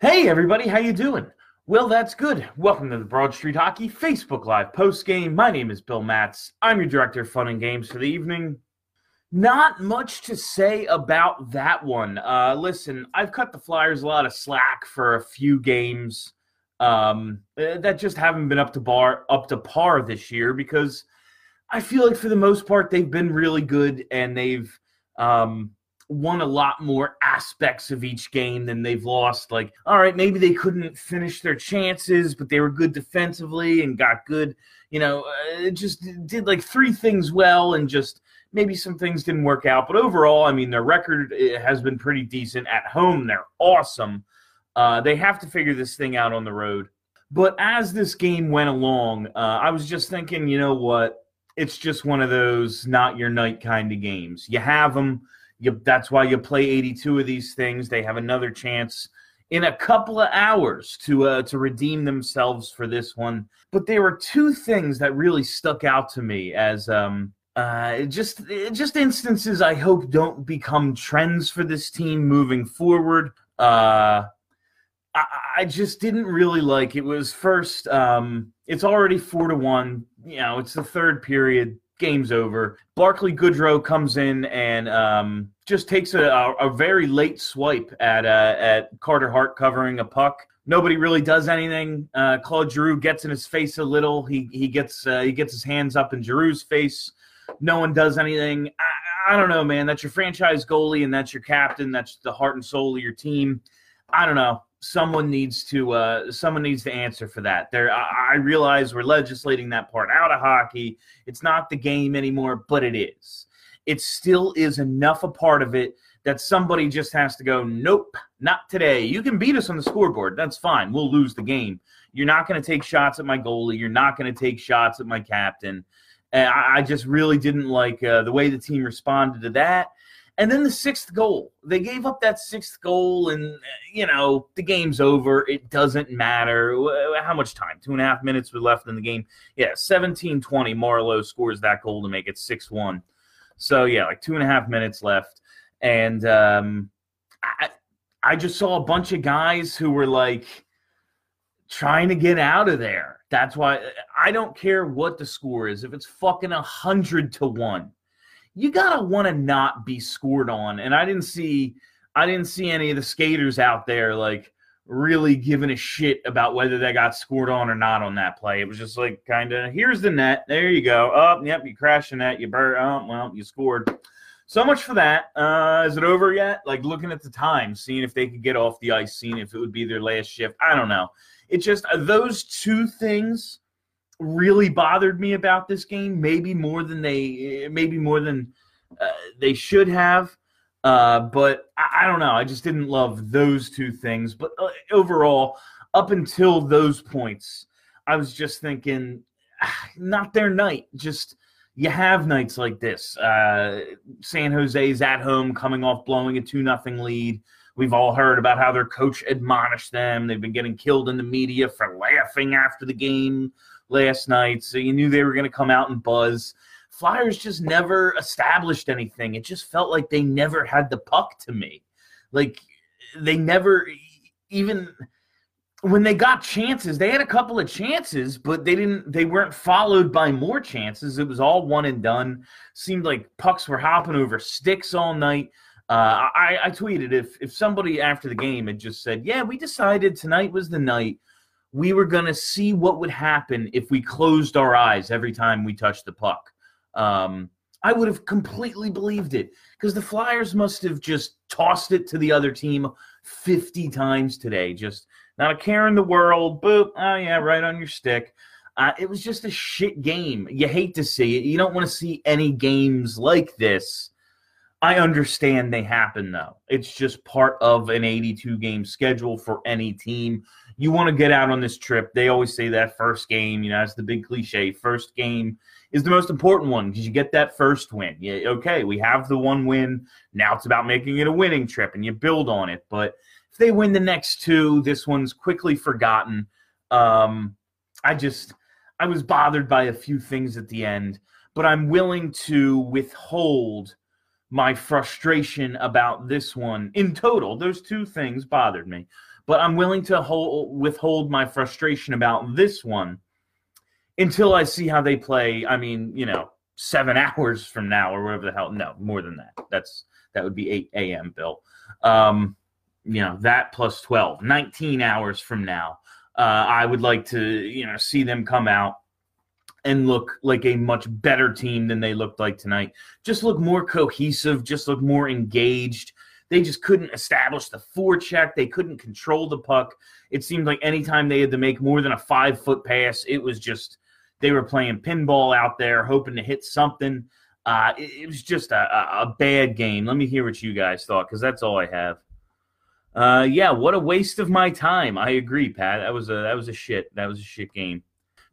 Hey everybody, how you doing? Well, that's good. Welcome to the Broad Street Hockey Facebook Live post game. My name is Bill Matz. I'm your director of fun and games for the evening. Not much to say about that one. Uh, listen, I've cut the Flyers a lot of slack for a few games um, eh, that just haven't been up to bar up to par this year because I feel like for the most part they've been really good and they've um, won a lot more aspects of each game than they've lost. Like, all right, maybe they couldn't finish their chances, but they were good defensively and got good. You know, uh, just did like three things well and just maybe some things didn't work out. But overall, I mean, their record eh, has been pretty decent at home. They're awesome. Uh, they have to figure this thing out on the road. But as this game went along, uh, I was just thinking, you know what? It's just one of those not your night kind of games. You have them you, that's why you play 82 of these things. They have another chance in a couple of hours to uh, to redeem themselves for this one. But there were two things that really stuck out to me as um, uh, just just instances I hope don't become trends for this team moving forward. Uh, I, I just didn't really like it. Was first, um, it's already four to one. You know, it's the third period game's over. Barclay Goodrow comes in and um, just takes a, a, very late swipe at uh, at Carter Hart covering a puck. Nobody really does anything. Uh, Claude Giroux gets in his face a little. He he gets uh, he gets his hands up in Giroux's face. No one does anything. I, I don't know, man. That's your franchise goalie and that's your captain. That's the heart and soul of your team. I don't know someone needs to uh, someone needs to answer for that. There, I, I realize we're legislating that part out of hockey. It's not the game anymore, but it is. It still is enough a part of it that somebody just has to go. Nope, not today. You can beat us on the scoreboard. That's fine. We'll lose the game. You're not going to take shots at my goalie. You're not going to take shots at my captain. And I, I just really didn't like uh, the way the team responded to that. And then the sixth goal. They gave up that sixth goal, and, you know, the game's over. It doesn't matter. How much time? Two and a half minutes were left in the game. Yeah, 17 20. Marleau scores that goal to make it 6 1. So, yeah, like two and a half minutes left. And um, I, I just saw a bunch of guys who were like trying to get out of there. That's why I don't care what the score is. If it's fucking a 100 to 1 you gotta want to not be scored on. And I didn't see, I didn't see any of the skaters out there like really giving a shit about whether they got scored on or not on that play. It was just like kind of here's the net, there you go. Oh, yep, you crashed the net, you burnt. Oh, well, you scored. So much for that. Uh, is it over yet? Like looking at the time, seeing if they could get off the ice, seeing if it would be their last shift. I don't know. It just those two things really bothered me about this game, maybe more than they, maybe more than uh, they should have. Uh, but I, I, don't know. I just didn't love those two things. But uh, overall, up until those points, I was just thinking, not their night. Just you have nights like this. Uh, San Jose's at home, coming off blowing a two nothing lead. We've all heard about how their coach admonished them. They've been getting killed in the media for laughing after the game last night. So you knew they were going to come out and buzz. Flyers just never established anything. It just felt like they never had the puck to me. Like they never even when they got chances, they had a couple of chances, but they didn't they weren't followed by more chances. It was all one and done. Seemed like pucks were hopping over sticks all night. Uh, I, I tweeted if if somebody after the game had just said, "Yeah, we decided tonight was the night we were going to see what would happen if we closed our eyes every time we touched the puck. Um, I would have completely believed it because the Flyers must have just tossed it to the other team 50 times today. Just not a care in the world. Boop. Oh, yeah, right on your stick. Uh, it was just a shit game. You hate to see it. You don't want to see any games like this. I understand they happen, though. It's just part of an 82 game schedule for any team you want to get out on this trip. They always say that first game, you know, it's the big cliche. First game is the most important one because you get that first win. Yeah, okay, we have the one win. Now it's about making it a winning trip and you build on it. But if they win the next two, this one's quickly forgotten. Um, I just I was bothered by a few things at the end, but I'm willing to withhold my frustration about this one in total. Those two things bothered me but I'm willing to hold, withhold my frustration about this one until I see how they play. I mean, you know, seven hours from now or whatever the hell. No, more than that. That's that would be 8 a.m. Bill. Um, you know, that plus 12, 19 hours from now. Uh, I would like to, you know, see them come out and look like a much better team than they looked like tonight. Just look more cohesive, just look more engaged. They just couldn't establish the forecheck. They couldn't control the puck. It seemed like anytime they had to make more than a five foot pass, it was just they were playing pinball out there, hoping to hit something. Uh, it, it, was just a, a, bad game. Let me hear what you guys thought, because that's all I have. Uh, yeah, what a waste of my time. I agree, Pat. That was a that was a shit. That was a shit game.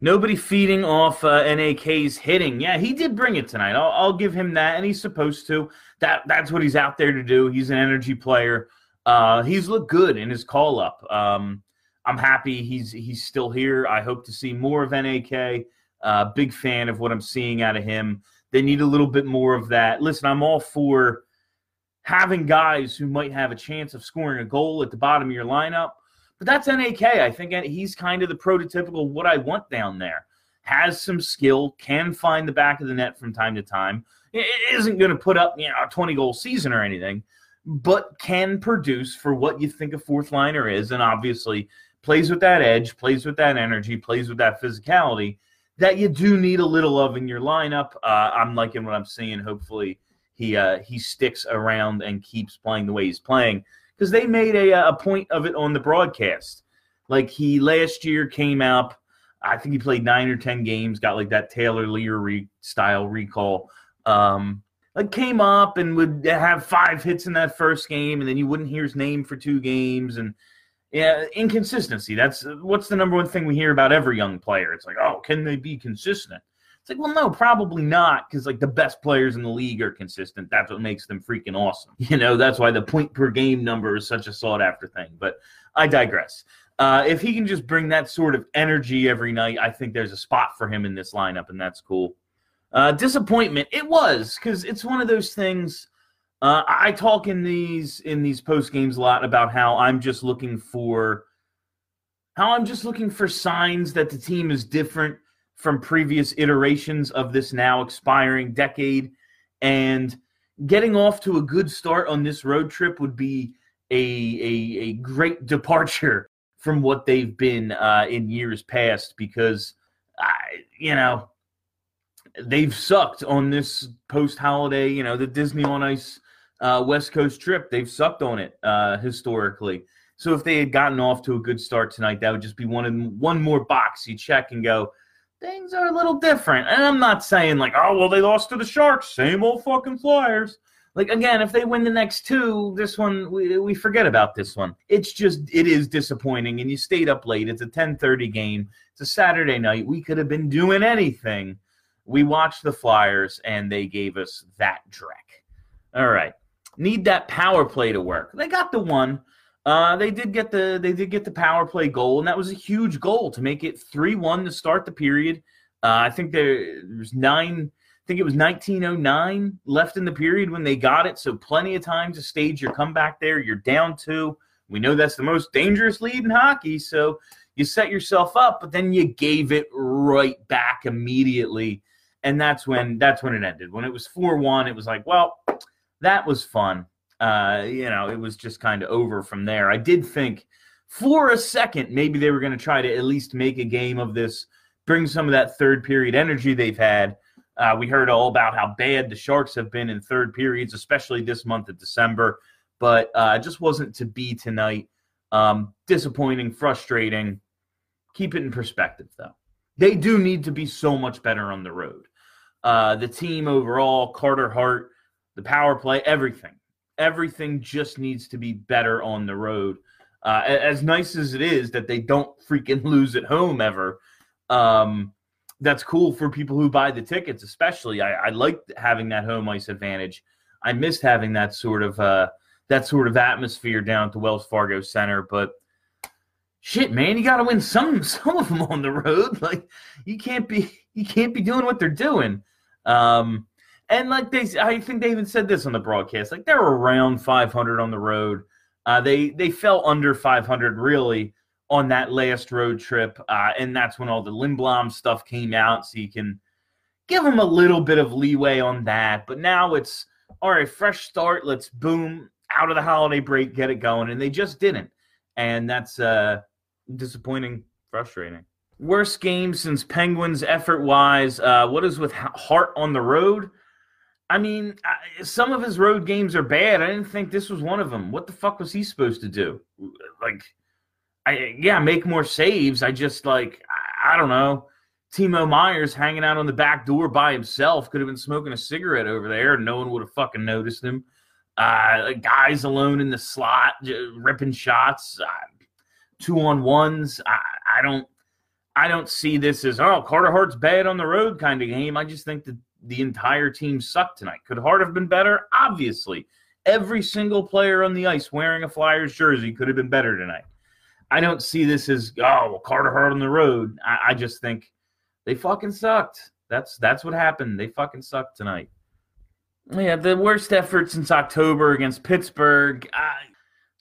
Nobody feeding off uh, NAK's hitting. Yeah, he did bring it tonight. I'll, I'll, give him that, and he's supposed to. That that's what he's out there to do. He's an energy player. Uh, he's looked good in his call up. Um, I'm happy he's he's still here. I hope to see more of NAK. Uh, big fan of what I'm seeing out of him. They need a little bit more of that. Listen, I'm all for having guys who might have a chance of scoring a goal at the bottom of your lineup, but that's NAK. I think he's kind of the prototypical what I want down there. Has some skill, can find the back of the net from time to time. It isn't going to put up you know a 20 goal season or anything, but can produce for what you think a fourth liner is, and obviously plays with that edge, plays with that energy, plays with that physicality that you do need a little of in your lineup. Uh, I'm liking what I'm seeing. Hopefully, he uh, he sticks around and keeps playing the way he's playing because they made a, a point of it on the broadcast. Like he last year came up, I think he played nine or ten games, got like that Taylor Leier style recall. Um, like came up and would have five hits in that first game, and then you wouldn't hear his name for two games, and yeah, inconsistency. That's what's the number one thing we hear about every young player. It's like, oh, can they be consistent? It's like, well, no, probably not, because like the best players in the league are consistent. That's what makes them freaking awesome. You know, that's why the point per game number is such a sought after thing. But I digress. Uh, if he can just bring that sort of energy every night, I think there's a spot for him in this lineup, and that's cool. Uh, disappointment, it was because it's one of those things uh, I talk in these in these post games a lot about how I'm just looking for how I'm just looking for signs that the team is different from previous iterations of this now expiring decade, and getting off to a good start on this road trip would be a a, a great departure from what they've been uh, in years past because I, you know they've sucked on this post holiday. You know the Disney on Ice uh, West Coast trip. They've sucked on it uh, historically. So if they had gotten off to a good start tonight, that would just be one one more box you check and go, things are a little different. And I'm not saying like, oh well, they lost to the Sharks, same old fucking Flyers. Like again, if they win the next two, this one we, we forget about this one. It's just it is disappointing, and you stayed up late. It's a 10:30 game. It's a Saturday night. We could have been doing anything. We watched the Flyers, and they gave us that dreck. All right need that power play to work. They got the one. Uh, they did get the they did get the power play goal, and that was a huge goal to make it three one to start the period. Uh, I think there, was nine. I think it was 1909 left in the period when they got it, so plenty of time to stage your comeback there. You're down two. We know that's the most dangerous lead in hockey, so you set yourself up, but then you gave it right back immediately, and that's when that's when it ended. When it was four one, it was like, well, that was fun. Uh, you know, it was just kind of over from there. I did think for a second maybe they were going to try to at least make a game of this, bring some of that third period energy they've had. Uh, we heard all about how bad the Sharks have been in third periods, especially this month of December, but uh, it just wasn't to be tonight. Um, disappointing, frustrating. Keep it in perspective, though. They do need to be so much better on the road. Uh, the team overall, Carter Hart, the power play, everything. Everything just needs to be better on the road. Uh, as nice as it is that they don't freaking lose at home ever, um, that's cool for people who buy the tickets, especially. I, I like having that home ice advantage. I missed having that sort of uh, that sort of atmosphere down at the Wells Fargo Center, but shit, man, you got to win some some of them on the road. Like you can't be you can't be doing what they're doing. Um, and like they, I think they even said this on the broadcast. Like they're around 500 on the road. Uh, they they fell under 500 really on that last road trip, uh, and that's when all the Lindblom stuff came out. So you can give them a little bit of leeway on that. But now it's all right, fresh start. Let's boom out of the holiday break, get it going, and they just didn't, and that's uh, disappointing, frustrating. Worst game since Penguins effort wise. Uh, what is with Hart on the road? I mean, some of his road games are bad. I didn't think this was one of them. What the fuck was he supposed to do? Like, I yeah, make more saves. I just like I, I don't know. Timo Meier hanging out on the back door by himself could have been smoking a cigarette over there, and no one would have fucking noticed him. Uh, guys alone in the slot, ripping shots, uh, two on ones. I, I don't, I don't see this as oh Carter Hart's bad on the road kind of game. I just think that the entire team sucked tonight. Could Hart have been better? Obviously. Every single player on the ice wearing a Flyers jersey could have been better tonight. I don't see this as oh well, Carter Hart on the road. I, I just think they fucking sucked. That's that's what happened. They fucking sucked tonight. Yeah, the worst effort since October against Pittsburgh. I,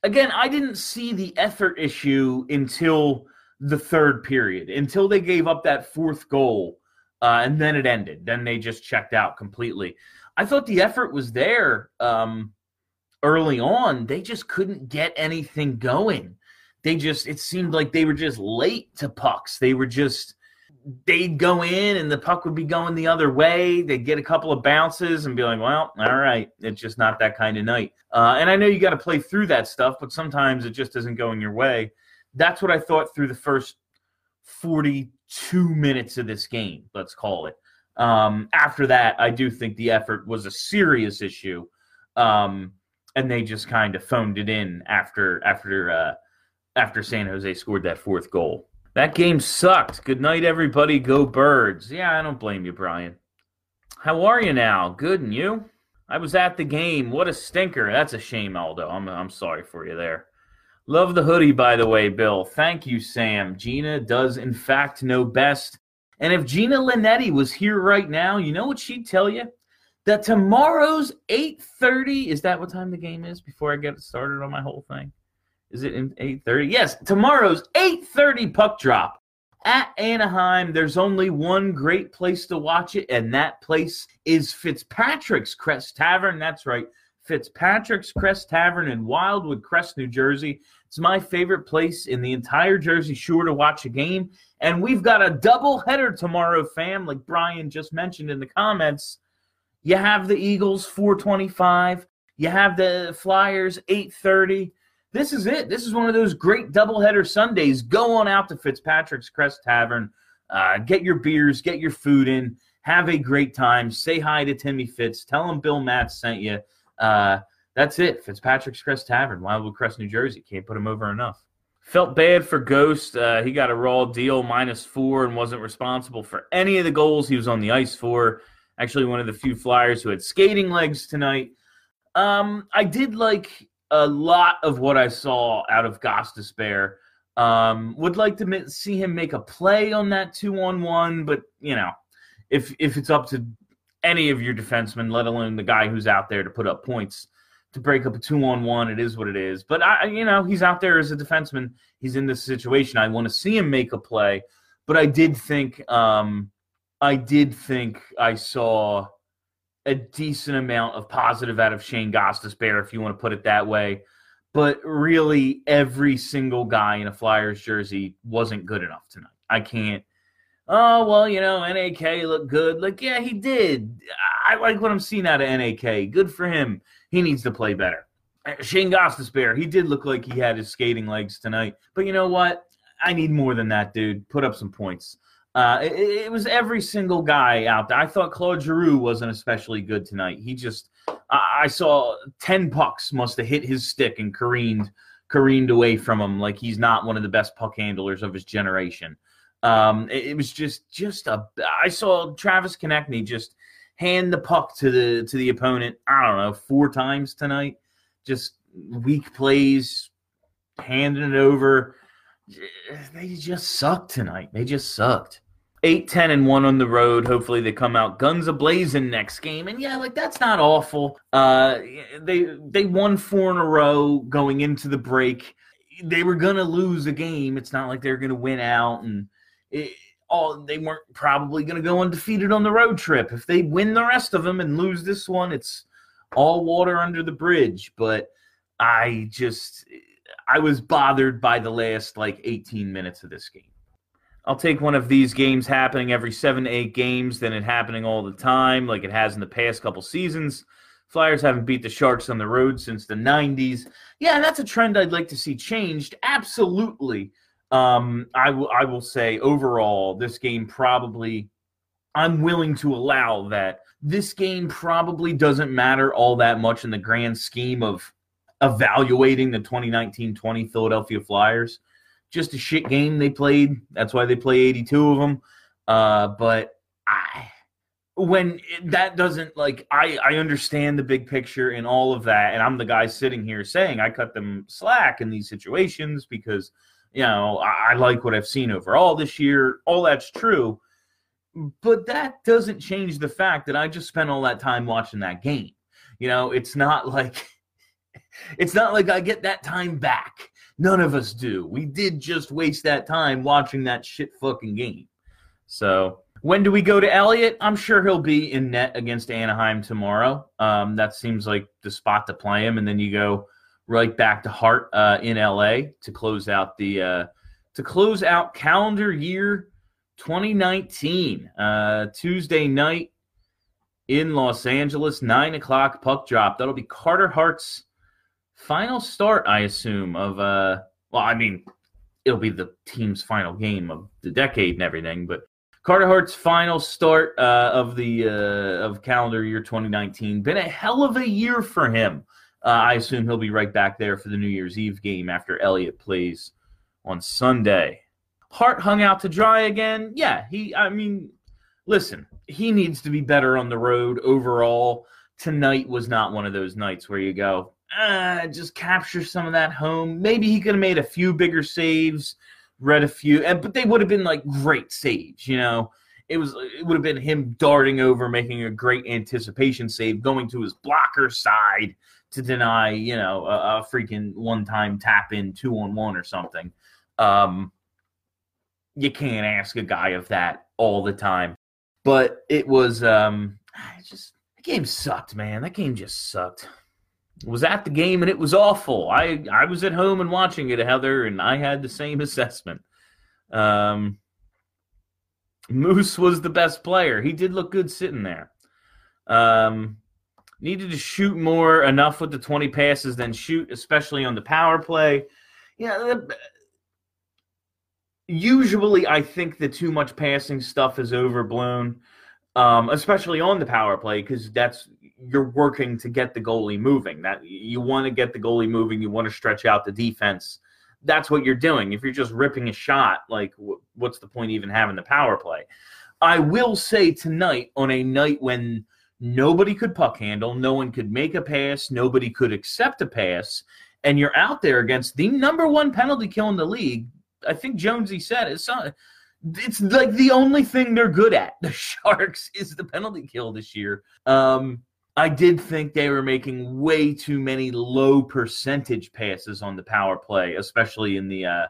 again, I didn't see the effort issue until the third period, until they gave up that fourth goal uh, and then it ended. Then they just checked out completely. I thought the effort was there um, early on. They just couldn't get anything going. They just, it seemed like they were just late to pucks. They were just, they'd go in and the puck would be going the other way. They'd get a couple of bounces and be like, well, all right, it's just not that kind of night. Uh, and I know you got to play through that stuff, but sometimes it just isn't going your way. That's what I thought through the first 42 minutes of this game, let's call it. Um, after that, I do think the effort was a serious issue. Um, and they just kind of phoned it in after after uh, after San Jose scored that fourth goal. That game sucked. Good night, everybody. Go birds. Yeah, I don't blame you, Brian. How are you now? Good, and you? I was at the game. What a stinker. That's a shame, Aldo. I'm I'm sorry for you there. Love the hoodie, by the way, Bill. Thank you, Sam. Gina does, in fact, know best. And if Gina Linetti was here right now, you know what she'd tell you? That tomorrow's 8.30, is that what time the game is before I get started on my whole thing? Is it in 8.30? Yes, tomorrow's 8.30 puck drop at Anaheim. There's only one great place to watch it, and that place is Fitzpatrick's Crest Tavern. That's right. Fitzpatrick's Crest Tavern in Wildwood Crest, New Jersey. It's my favorite place in the entire Jersey Shore to watch a game. And we've got a double header tomorrow, fam, like Brian just mentioned in the comments. You have the Eagles 425, you have the Flyers 830. This is it. This is one of those great doubleheader Sundays. Go on out to Fitzpatrick's Crest Tavern, uh, get your beers, get your food in, have a great time. Say hi to Timmy Fitz. Tell him Bill Matt sent you. Uh, that's it. Fitzpatrick's Crest Tavern, Wildwood Crest, New Jersey. Can't put him over enough. Felt bad for Ghost. Uh, he got a raw deal minus four and wasn't responsible for any of the goals he was on the ice for. Actually, one of the few Flyers who had skating legs tonight. Um, I did like a lot of what I saw out of Gostisbehere. Um, would like to see him make a play on that two on one, but you know, if if it's up to any of your defensemen, let alone the guy who's out there to put up points to break up a two on one. It is what it is. But I, you know, he's out there as a defenseman. He's in this situation. I want to see him make a play. But I did think, um, I did think I saw a decent amount of positive out of Shane Gostisbehere, if you want to put it that way. But really, every single guy in a Flyers jersey wasn't good enough tonight. I can't oh well, you know, NAK looked good. Like, yeah, he did. I like what I'm seeing out of NAK. Good for him. He needs to play better. Uh, Shane Gostisbehere, he did look like he had his skating legs tonight. But you know what? I need more than that, dude. Put up some points. Uh, it, it, was every single guy out there. I thought Claude Giroux wasn't especially good tonight. He just, I, I saw ten pucks must have hit his stick and careened, careened away from him like he's not one of the best puck handlers of his generation. Um, it, it, was just just a. I saw Travis Konecny just hand the puck to the to the opponent. I don't know four times tonight. Just weak plays, handing it over. They just sucked tonight. They just sucked. eight, ten, and one on the road. Hopefully, they come out guns a blazing next game. And yeah, like that's not awful. Uh, they they won four in a row going into the break. They were gonna lose a game. It's not like they're gonna win out, and it, all they weren't probably gonna go undefeated on the road trip. If they win the rest of them and lose this one, it's all water under the bridge. But I just I was bothered by the last like 18 minutes of this game. I'll take one of these games happening every seven eight games than it happening all the time, like it has in the past couple seasons. Flyers haven't beat the Sharks on the road since the 90s. Yeah, that's a trend I'd like to see changed. Absolutely. Um, I will say overall, this game probably, I'm willing to allow that this game probably doesn't matter all that much in the grand scheme of evaluating the 2019 20 Philadelphia Flyers just a shit game they played. That's why they play 82 of them. Uh, but I, when that doesn't like, I, I understand the big picture and all of that. And I'm the guy sitting here saying I cut them slack in these situations because, you know, I, I like what I've seen overall this year. All that's true. But that doesn't change the fact that I just spent all that time watching that game. You know, it's not like it's not like I get that time back. None of us do. We did just waste that time watching that shit fucking game. So when do we go to Elliott? I'm sure he'll be in net against Anaheim tomorrow. Um, that seems like the spot to play him, and then you go right back to Hart uh, in LA to close out the uh, to close out calendar year 2019. Uh, Tuesday night in Los Angeles, nine o'clock puck drop. That'll be Carter Hart's final start, I assume, of uh well, I mean, it'll be the team's final game of the decade and everything, but Carter Hart's final start uh, of the uh, of calendar year 2019 been a hell of a year for him. Uh, I assume he'll be right back there for the New Year's Eve game after Elliott plays on Sunday. Hart hung out to dry again. Yeah, he. I mean, listen, he needs to be better on the road overall. Tonight was not one of those nights where you go, uh, just capture some of that home. Maybe he could have made a few bigger saves, read a few, and but they would have been like great saves. You know, it was it would have been him darting over, making a great anticipation save, going to his blocker side to deny, you know, a, a freaking one time tap in two on one or something. Um, you can't ask a guy of that all the time, but it was um, just the game sucked, man. That game just sucked was at the game and it was awful. I I was at home and watching it, Heather, and I had the same assessment. Um, Moose was the best player. He did look good sitting there. Um, needed to shoot more enough with the 20 passes than shoot, especially on the power play. Yeah, usually I think the too much passing stuff is overblown, um, especially on the power play because that's you're working to get the goalie moving. That you want to get the goalie moving, you want to stretch out the defense. That's what you're doing. If you're just ripping a shot, like what's the point even having the power play? I will say tonight on a night when nobody could puck handle, no one could make a pass, nobody could accept a pass, and you're out there against the number one penalty kill in the league. I think Jonesy said it's not, it's like the only thing they're good at. The Sharks is the penalty kill this year. Um, I did think they were making way too many low percentage passes on the power play, especially in the uh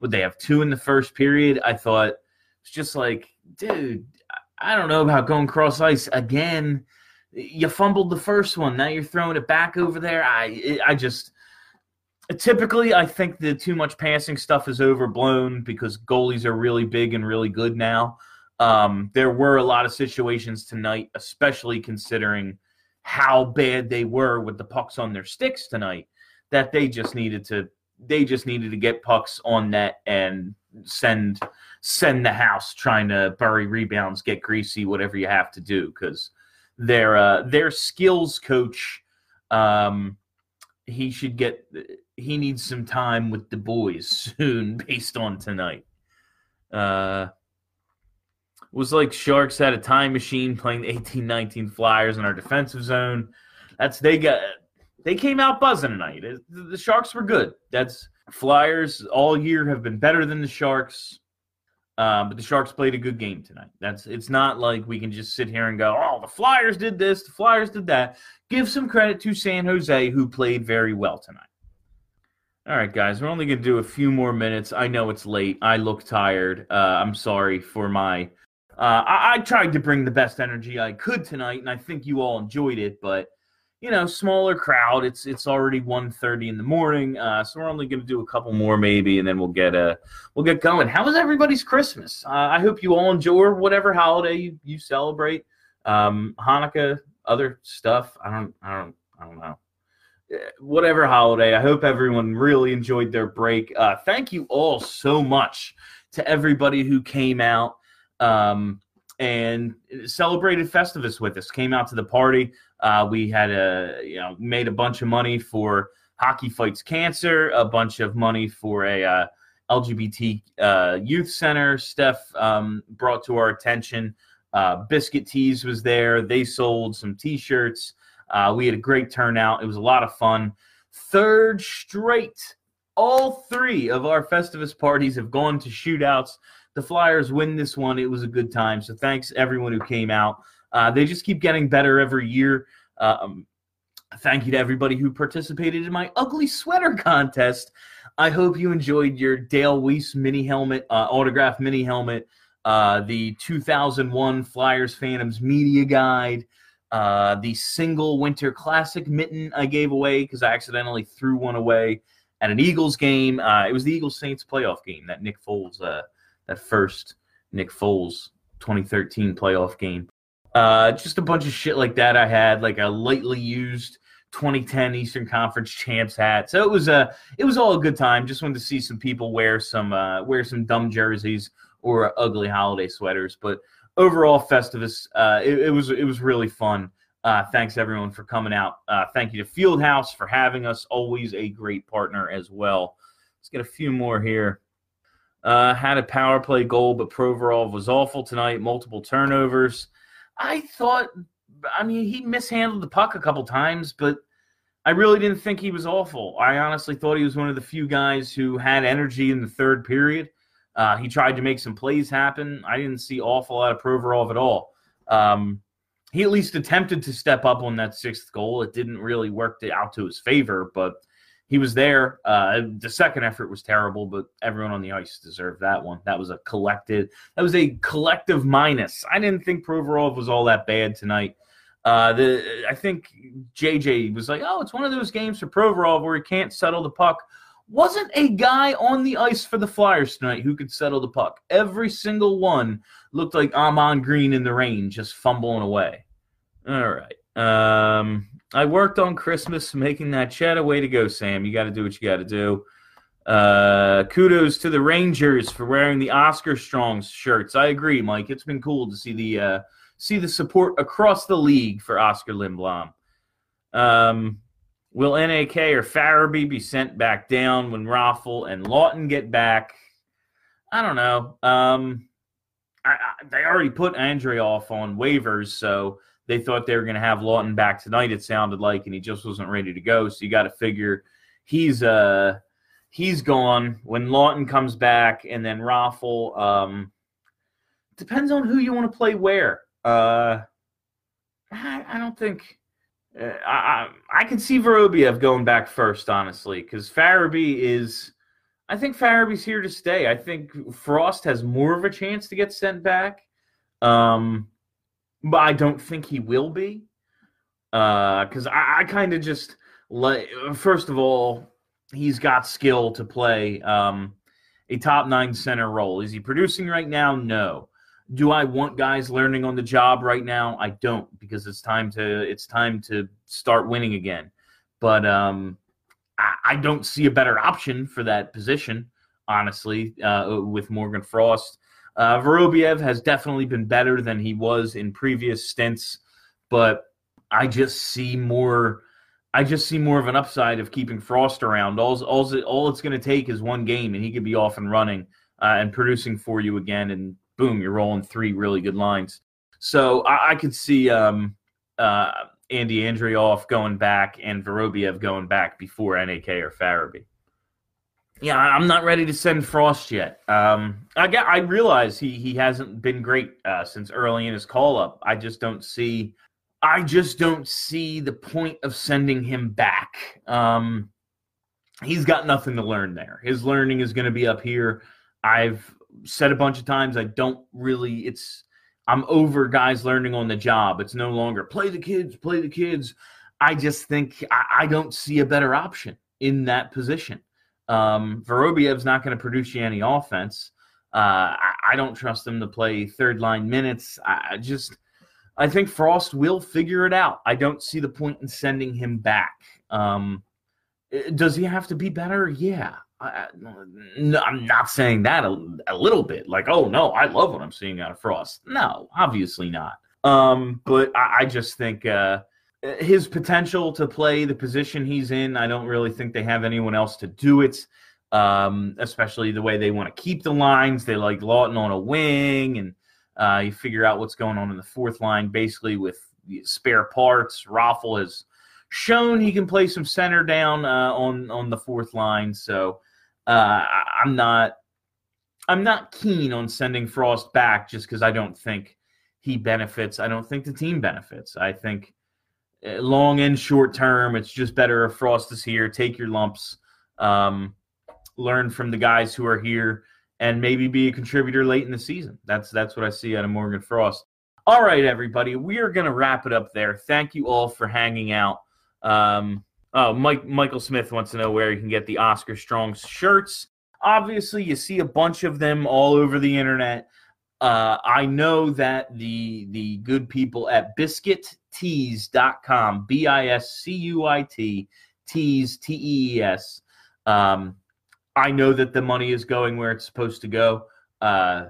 would they have two in the first period? I thought it's just like, dude, I don't know about going cross ice again. You fumbled the first one, now you're throwing it back over there. I I just typically I think the too much passing stuff is overblown because goalies are really big and really good now. Um, there were a lot of situations tonight, especially considering how bad they were with the pucks on their sticks tonight that they just needed to they just needed to get pucks on net and send send the house trying to bury rebounds get greasy whatever you have to do because their uh, their skills coach um, he should get he needs some time with the boys soon based on tonight. Uh was like Sharks had a time machine playing the 1819 Flyers in our defensive zone. That's they got they came out buzzing tonight. The Sharks were good. That's Flyers all year have been better than the Sharks. Uh, but the Sharks played a good game tonight. That's it's not like we can just sit here and go, "Oh, the Flyers did this, the Flyers did that." Give some credit to San Jose, who played very well tonight. All right, guys, we're only going to do a few more minutes. I know it's late. I look tired. Uh, I'm sorry for my. Uh, I-, I tried to bring the best energy I could tonight, and I think you all enjoyed it. But you know, smaller crowd. It's it's already 1.30 in the morning, uh, so we're only going to do a couple more maybe, and then we'll get uh we'll get going. How was everybody's Christmas? Uh, I hope you all enjoy whatever holiday you, you celebrate. Um, Hanukkah, other stuff. I don't I don't I don't know. Uh, whatever holiday. I hope everyone really enjoyed their break. Uh, thank you all so much to everybody who came out. Um, and celebrated Festivus with us. Came out to the party. Uh, we had a you know made a bunch of money for Hockey Fights Cancer, a bunch of money for a uh, LGBT uh, youth center. Steph um, brought to our attention. Uh, Biscuit Tees was there. They sold some T-shirts. Uh, we had a great turnout. It was a lot of fun. Third straight, all three of our Festivus parties have gone to shootouts the Flyers win this one. It was a good time. So thanks everyone who came out. Uh, they just keep getting better every year. Um, thank you to everybody who participated in my ugly sweater contest. I hope you enjoyed your Dale Weise mini helmet, uh, autograph mini helmet, uh, the 2001 Flyers Phantoms media guide, uh, the single Winter Classic mitten I gave away because I accidentally threw one away at an Eagles game. Uh, it was the Eagles Saints playoff game that Nick Foles uh, that first Nick Foles 2013 playoff game. Uh, just a bunch of shit like that. I had like a lightly used 2010 Eastern Conference champs hat. So it was a it was all a good time. Just wanted to see some people wear some uh, wear some dumb jerseys or ugly holiday sweaters. But overall, Festivus, uh, it, it was it was really fun. Uh, thanks everyone for coming out. Uh, thank you to Fieldhouse for having us. Always a great partner as well. Let's get a few more here. Uh, had a power play goal, but Provorov was awful tonight. Multiple turnovers. I thought, I mean, he mishandled the puck a couple times, but I really didn't think he was awful. I honestly thought he was one of the few guys who had energy in the third period. Uh, he tried to make some plays happen. I didn't see awful out of Provorov at all. Um, he at least attempted to step up on that sixth goal. It didn't really work out to his favor, but he was there. Uh, the second effort was terrible, but everyone on the ice deserved that one. That was a collective. That was a collective minus. I didn't think Provorov was all that bad tonight. Uh, the I think JJ was like, oh, it's one of those games for Provorov where he can't settle the puck. Wasn't a guy on the ice for the Flyers tonight who could settle the puck. Every single one looked like Ahman Green in the rain, just fumbling away. All right. Um, I worked on Christmas making that chat a way to go, Sam. You got to do what you got to do. Uh, kudos to the Rangers for wearing the Oscar Strong shirts. I agree, Mike. It's been cool to see the uh, see the support across the league for Oscar Lindblom. Um, will NAK or Farabee be sent back down when Raffl and Laughton get back? I don't know. Um, I, I, they already put Andreoff on waivers, so they thought they were going to have Laughton back tonight. It sounded like, and he just wasn't ready to go. So you got to figure he's uh he's gone when Laughton comes back, and then Raffl. Um, depends on who you want to play where. Uh, I, I don't think. Uh, I, I can see Vorobyev going back first, honestly, because Farabee is. I think Farabee's here to stay. I think Frost has more of a chance to get sent back. Um, but I don't think he will be. Because uh, I, I kind of just like, first of all, he's got skill to play um, a top nine center role. Is he producing right now? No. Do I want guys learning on the job right now? I don't because it's time to it's time to start winning again. But um, I, I don't see a better option for that position, honestly, uh, with Morgan Frost. Uh, Vorobyev has definitely been better than he was in previous stints, but I just see more. I just see more of an upside of keeping Frost around. All, all, all it's going to take is one game, and he could be off and running uh, and producing for you again. And boom, you're rolling three really good lines. So I, I could see um, uh, Andy Andreoff going back and Vorobyev going back before NAK or Farabee. Yeah, I'm not ready to send Frost yet. Um, I get, I realize he he hasn't been great uh, since early in his call up. I just don't see, I just don't see the point of sending him back. Um, he's got nothing to learn there. His learning is going to be up here. I've said a bunch of times I don't really. It's I'm over guys learning on the job. It's no longer play the kids, play the kids. I just think I, I don't see a better option in that position. Um, Vorobyev's not going to produce you any offense. Uh, I, I, don't trust him to play third line minutes. I, I just, I think Frost will figure it out. I don't see the point in sending him back. Um, does he have to be better? Yeah. I, am not saying that a, a, little bit. Like, oh no, I love what I'm seeing out of Frost. No, obviously not. Um, but I, I just think uh, his potential to play the position he's in, I don't really think they have anyone else to do it. Um, especially the way they want to keep the lines. They like Laughton on a wing, and uh, you figure out what's going on in the fourth line, basically with spare parts. Raffl has shown he can play some center down uh, on on the fourth line, so uh, I'm not I'm not keen on sending Frost back just because I don't think he benefits. I don't think the team benefits. I think long and short term, it's just better if Frost is here. Take your lumps, um, learn from the guys who are here, and maybe be a contributor late in the season. That's that's what I see out of Morgan Frost. All right, everybody, we are going to wrap it up there. Thank you all for hanging out. Um, oh, Mike Michael Smith wants to know where you can get the Oscar Strong shirts. Obviously, you see a bunch of them all over the internet. Uh, I know that the the good people at biscuittees.com, B I S C U I T, tees, T E E S. Um, I know that the money is going where it's supposed to go. Uh,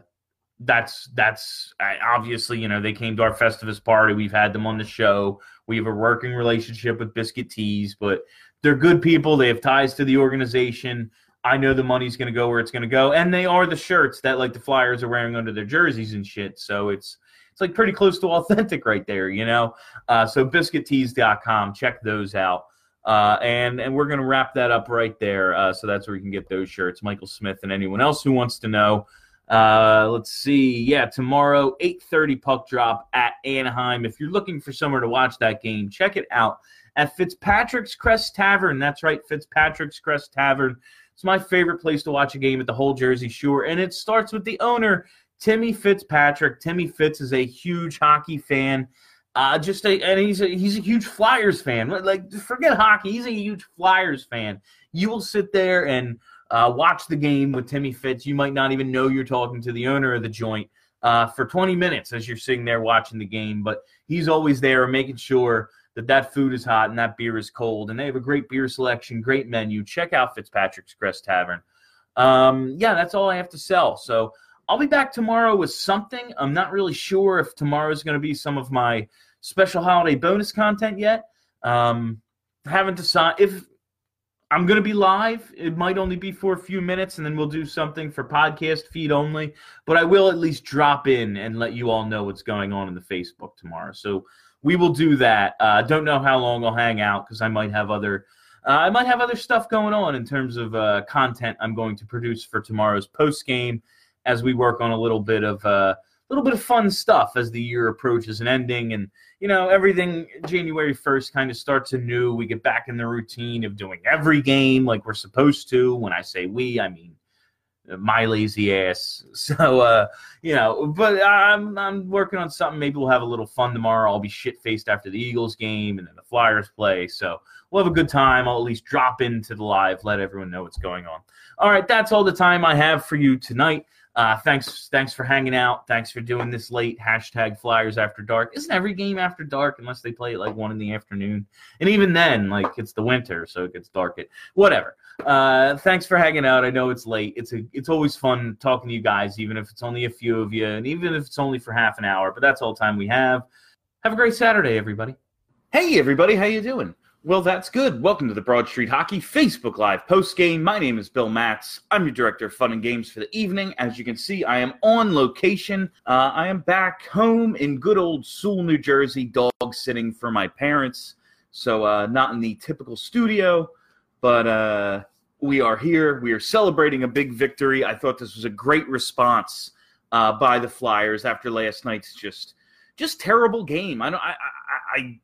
that's that's I, obviously you know they came to our Festivus party. We've had them on the show. We have a working relationship with Biscuit Tees, but they're good people. They have ties to the organization. I know the money's going to go where it's going to go, and they are the shirts that like the Flyers are wearing under their jerseys and shit. So it's it's like pretty close to authentic right there, you know. Uh, so biscuittees.com, check those out. Uh, and and we're going to wrap that up right there. Uh, so that's where you can get those shirts. Michael Smith and anyone else who wants to know. Uh, let's see. Yeah, tomorrow, 8:30 puck drop at Anaheim. If you're looking for somewhere to watch that game, check it out at Fitzpatrick's Crest Tavern. That's right, Fitzpatrick's Crest Tavern. It's my favorite place to watch a game at the whole Jersey Shore, and it starts with the owner, Timmy Fitzpatrick. Timmy Fitz is a huge hockey fan. Uh, just a, and he's a, he's a huge Flyers fan. Like forget hockey, he's a huge Flyers fan. You will sit there and uh, watch the game with Timmy Fitz. You might not even know you're talking to the owner of the joint uh, for 20 minutes as you're sitting there watching the game, but he's always there making sure that that food is hot and that beer is cold. And they have a great beer selection, great menu. Check out Fitzpatrick's Crest Tavern. Um, yeah, that's all I have to sell. So I'll be back tomorrow with something. I'm not really sure if tomorrow is going to be some of my special holiday bonus content yet. Um, haven't decided if I'm going to be live. It might only be for a few minutes, and then we'll do something for podcast feed only. But I will at least drop in and let you all know what's going on in the Facebook tomorrow. So we will do that. Uh, don't know how long I'll hang out because I might have other uh, I might have other stuff going on in terms of uh, content I'm going to produce for tomorrow's post game as we work on a little bit of a uh, little bit of fun stuff as the year approaches an ending and you know everything January 1st kind of starts anew. We get back in the routine of doing every game like we're supposed to. When I say we, I mean my lazy ass. So uh, you know, but I'm I'm working on something. Maybe we'll have a little fun tomorrow. I'll be shit faced after the Eagles game and then the Flyers play. So we'll have a good time. I'll at least drop into the live, let everyone know what's going on. All right, that's all the time I have for you tonight. Uh, thanks, thanks for hanging out. Thanks for doing this late. Hashtag Flyers after dark. Isn't every game after dark unless they play it like one in the afternoon? And even then, like it's the winter, so it gets dark at whatever. Uh, thanks for hanging out. I know it's late. It's a, it's always fun talking to you guys, even if it's only a few of you, and even if it's only for half an hour. But that's all time we have. Have a great Saturday, everybody. Hey, everybody, how you doing? Well, that's good. Welcome to the Broad Street Hockey Facebook Live post game. My name is Bill Matz. I'm your director of fun and games for the evening. As you can see, I am on location. Uh, I am back home in good old Sewell, New Jersey, dog sitting for my parents. So, uh, not in the typical studio, but uh, We are here. We are celebrating a big victory. I thought this was a great response uh, by the Flyers after last night's just just terrible game. I don't I I, I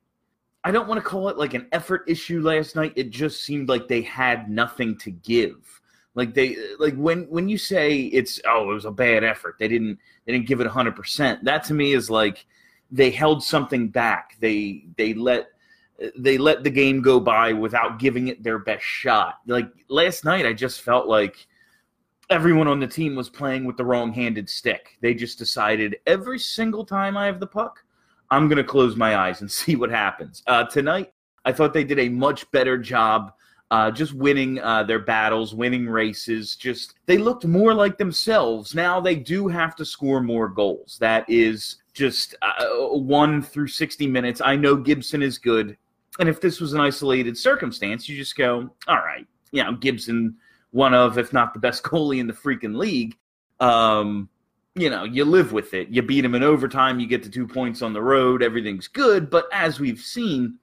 I don't want to call it like an effort issue last night. It just seemed like they had nothing to give. Like they like when when you say it's oh it was a bad effort. They didn't they didn't give it 100%. That to me is like they held something back. They they let they let the game go by without giving it their best shot. Like last night I just felt like everyone on the team was playing with the wrong-handed stick. They just decided every single time I have the puck, I'm going to close my eyes and see what happens. Uh, tonight, I thought they did a much better job uh, just winning uh, their battles, winning races. Just they looked more like themselves. Now they do have to score more goals. That is just uh, one through 60 minutes. I know Gibson is good. And if this was an isolated circumstance, you just go, all right, you know, Gibson, one of, if not the best goalie in the freaking league. Um, you know, you live with it. You beat them in overtime, you get the two points on the road, everything's good. But as we've seen,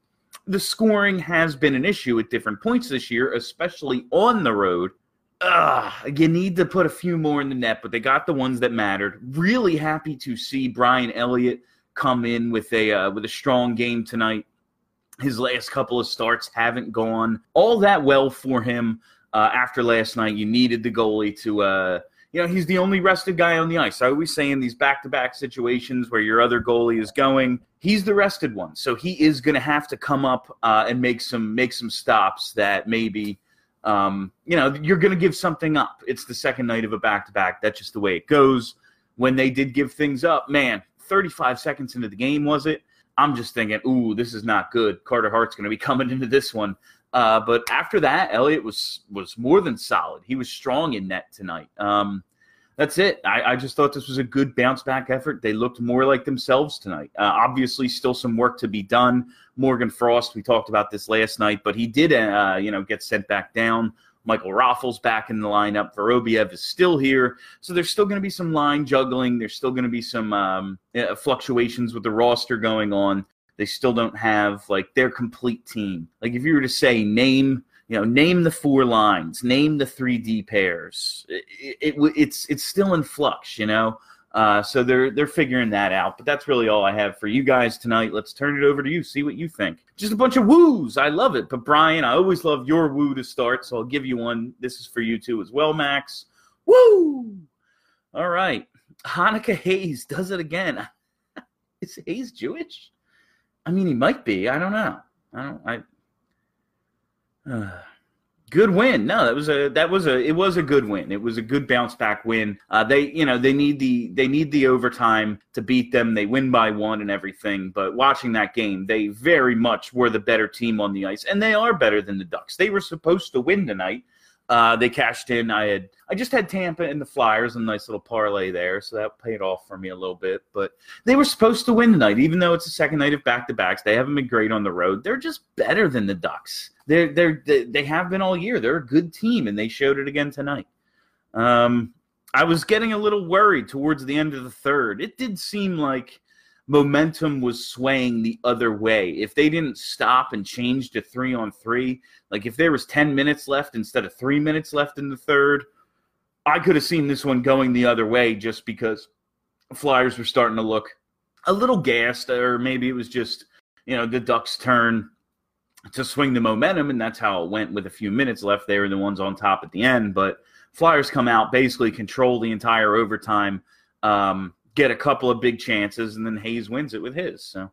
the scoring has been an issue at different points this year, especially on the road. Ugh, you need to put a few more in the net, but they got the ones that mattered. Really happy to see Brian Elliott come in with a uh, with a strong game tonight. His last couple of starts haven't gone all that well for him. Uh, after last night, you needed the goalie to uh, you know, he's the only rested guy on the ice. I always say in these back to back situations where your other goalie is going, he's the rested one. So he is going to have to come up uh, and make some make some stops that maybe, um, you know, you're going to give something up. It's the second night of a back to back. That's just the way it goes. When they did give things up, man, 35 seconds into the game, was it? I'm just thinking, ooh, this is not good. Carter Hart's going to be coming into this one. Uh, but after that, Elliott was was more than solid. He was strong in net tonight. Um, that's it. I, I, just thought this was a good bounce back effort. They looked more like themselves tonight. Uh, obviously, still some work to be done. Morgan Frost, we talked about this last night, but he did, uh, you know, get sent back down. Michael Raffl's back in the lineup. Vorobyev is still here, so there's still going to be some line juggling. There's still going to be some um, fluctuations with the roster going on. They still don't have like their complete team. Like if you were to say name, you know, name the four lines, name the three D pairs, it, it, it's it's still in flux, you know. Uh, so they're they're figuring that out. But that's really all I have for you guys tonight. Let's turn it over to you. See what you think. Just a bunch of woos. I love it. But Brian, I always love your woo to start, so I'll give you one. This is for you too as well, Max. Woo! All right. Hanukkah Hayes does it again. is Hayes Jewish? I mean, he might be. I don't know. I don't. I. Uh, good win. No, that was a that was a it was a good win. It was a good bounce back win. Uh, they you know they need the they need the overtime to beat them. They win by one and everything. But watching that game, they very much were the better team on the ice, and they are better than the Ducks. They were supposed to win tonight. Uh, they cashed in. I had I just had Tampa and the Flyers, a nice little parlay there, so that paid off for me a little bit. But they were supposed to win tonight, even though it's the second night of back to backs. They haven't been great on the road. They're just better than the Ducks. They're they're they have been all year. They're a good team, and they showed it again tonight. Um, I was getting a little worried towards the end of the third. It did seem like momentum was swaying the other way. If they didn't stop and change to three on three, like if there was 10 minutes left instead of three minutes left in the third, I could have seen this one going the other way just because Flyers were starting to look a little gassed, or maybe it was just, you know, the Ducks' turn to swing the momentum, and that's how it went with a few minutes left. They were the ones on top at the end, but Flyers come out, basically control the entire overtime. Um, get a couple of big chances, and then Hayes wins it with his. So,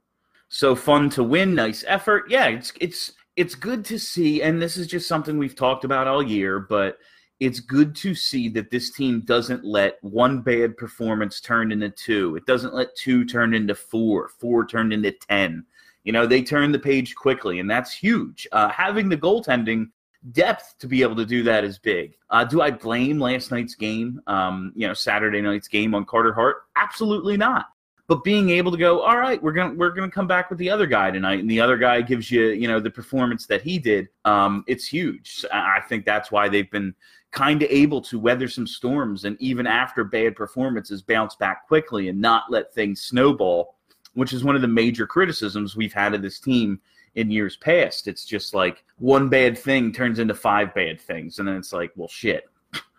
so fun to win. Nice effort. Yeah, it's it's it's good to see, and this is just something we've talked about all year, but it's good to see that this team doesn't let one bad performance turn into two. It doesn't let two turn into four, four turn into ten. You know, they turn the page quickly, and that's huge. Uh, having the goaltending depth to be able to do that is big. Uh, do I blame last night's game, um, you know, Saturday night's game on Carter Hart? Absolutely not. But being able to go, all right, we're gonna we're gonna come back with the other guy tonight, and the other guy gives you, you know, the performance that he did. Um, it's huge. I think that's why they've been kind of able to weather some storms, and even after bad performances, bounce back quickly and not let things snowball, which is one of the major criticisms we've had of this team in years past. It's just like one bad thing turns into five bad things, and then it's like, well, shit,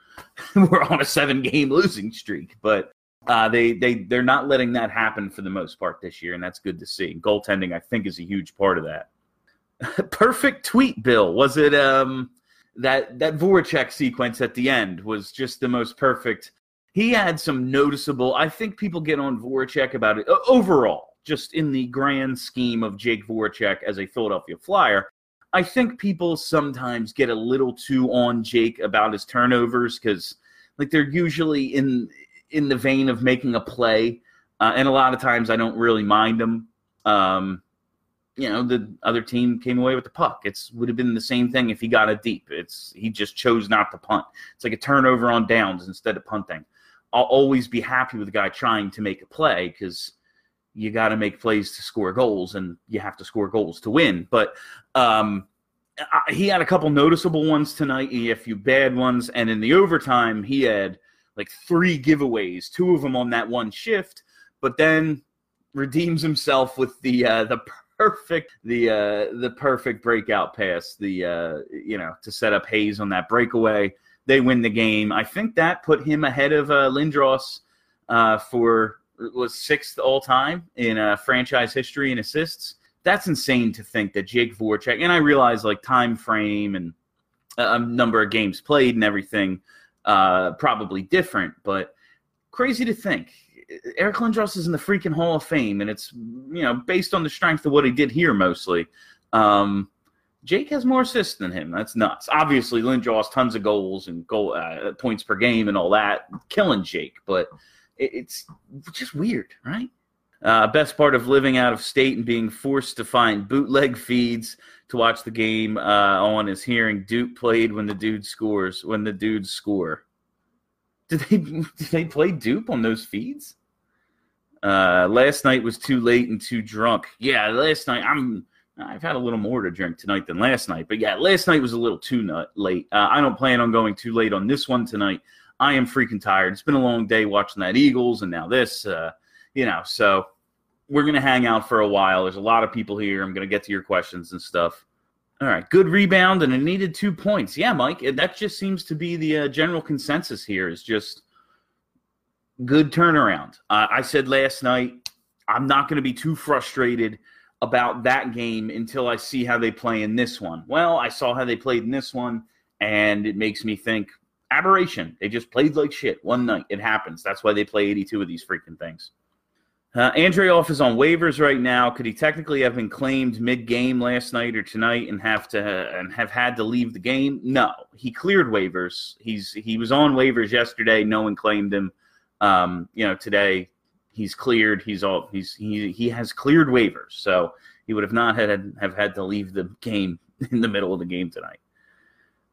we're on a seven game losing streak. But uh, they they they're not letting that happen for the most part this year, and that's good to see. Goaltending, I think, is a huge part of that. Perfect tweet, Bill. Was it um that that Voracek sequence at the end was just the most perfect. He had some noticeable. I think people get on Voracek about it overall, just in the grand scheme of Jake Voracek as a Philadelphia Flyer. I think people sometimes get a little too on Jake about his turnovers because, like, they're usually in in the vein of making a play, uh, and a lot of times I don't really mind them. Um, you know, the other team came away with the puck. It's would have been the same thing if he got it deep. It's he just chose not to punt. It's like a turnover on downs instead of punting. I'll always be happy with a guy trying to make a play because you got to make plays to score goals, and you have to score goals to win. But um, he had a couple noticeable ones tonight. He had a few bad ones, and in the overtime, he had like three giveaways, two of them on that one shift, but then redeems himself with the uh, the perfect the uh, the perfect breakout pass, the uh, you know to set up Hayes on that breakaway. They win the game. I think that put him ahead of uh, Lindros uh, for was sixth all time in uh, franchise history in assists. That's insane to think that Jake Voracek and I realize like time frame and a number of games played and everything uh, probably different, but crazy to think. Eric Lindros is in the freaking Hall of Fame, and it's you know based on the strength of what he did here mostly. Um, Jake has more assists than him. That's nuts. Obviously, Lindros tons of goals and goal uh, points per game and all that, killing Jake. But it, it's just weird, right? Uh, best part of living out of state and being forced to find bootleg feeds to watch the game uh, on is hearing Duke played when the dude scores. When the dudes score, did they did they play Dupe on those feeds? Uh, last night was too late and too drunk. Yeah, last night I'm I've had a little more to drink tonight than last night, but yeah, last night was a little too nut late. Uh, I don't plan on going too late on this one tonight. I am freaking tired. It's been a long day watching that Eagles and now this. Uh, you know, so we're going to hang out for a while. There's a lot of people here. I'm going to get to your questions and stuff. All right, good rebound and it needed two points. Yeah, Mike, that just seems to be the uh, general consensus here. Is just good turnaround. Uh, I said last night I'm not going to be too frustrated about that game until I see how they play in this one. Well, I saw how they played in this one, and it makes me think aberration. They just played like shit one night. It happens. That's why they play 82 of these freaking things. Uh, Andreoff is on waivers right now. Could he technically have been claimed mid-game last night or tonight and have to and have had to leave the game? No, he cleared waivers. He's he was on waivers yesterday. No one claimed him. Um, you know, today he's cleared. He's all he's he he has cleared waivers, so he would have not had have had to leave the game in the middle of the game tonight.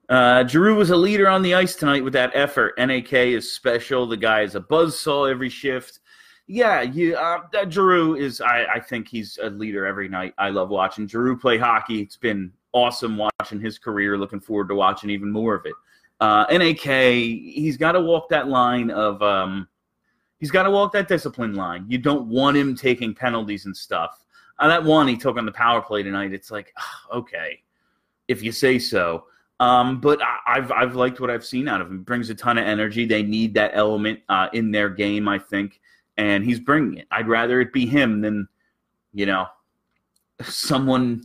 Uh, Giroux was a leader on the ice tonight with that effort. NAK is special. The guy is a buzz saw every shift. Yeah, you, uh, Giroux is. I, I think he's a leader every night. I love watching Giroux play hockey. It's been awesome watching his career. Looking forward to watching even more of it. Uh, NAK, he's got to walk that line of. Um, he's got to walk that discipline line. You don't want him taking penalties and stuff. Uh, that one he took on the power play tonight. It's like, okay, if you say so. Um, but I, have I've liked what I've seen out of him. Brings a ton of energy. They need that element uh, in their game, I think and he's bringing it. I'd rather it be him than, you know, someone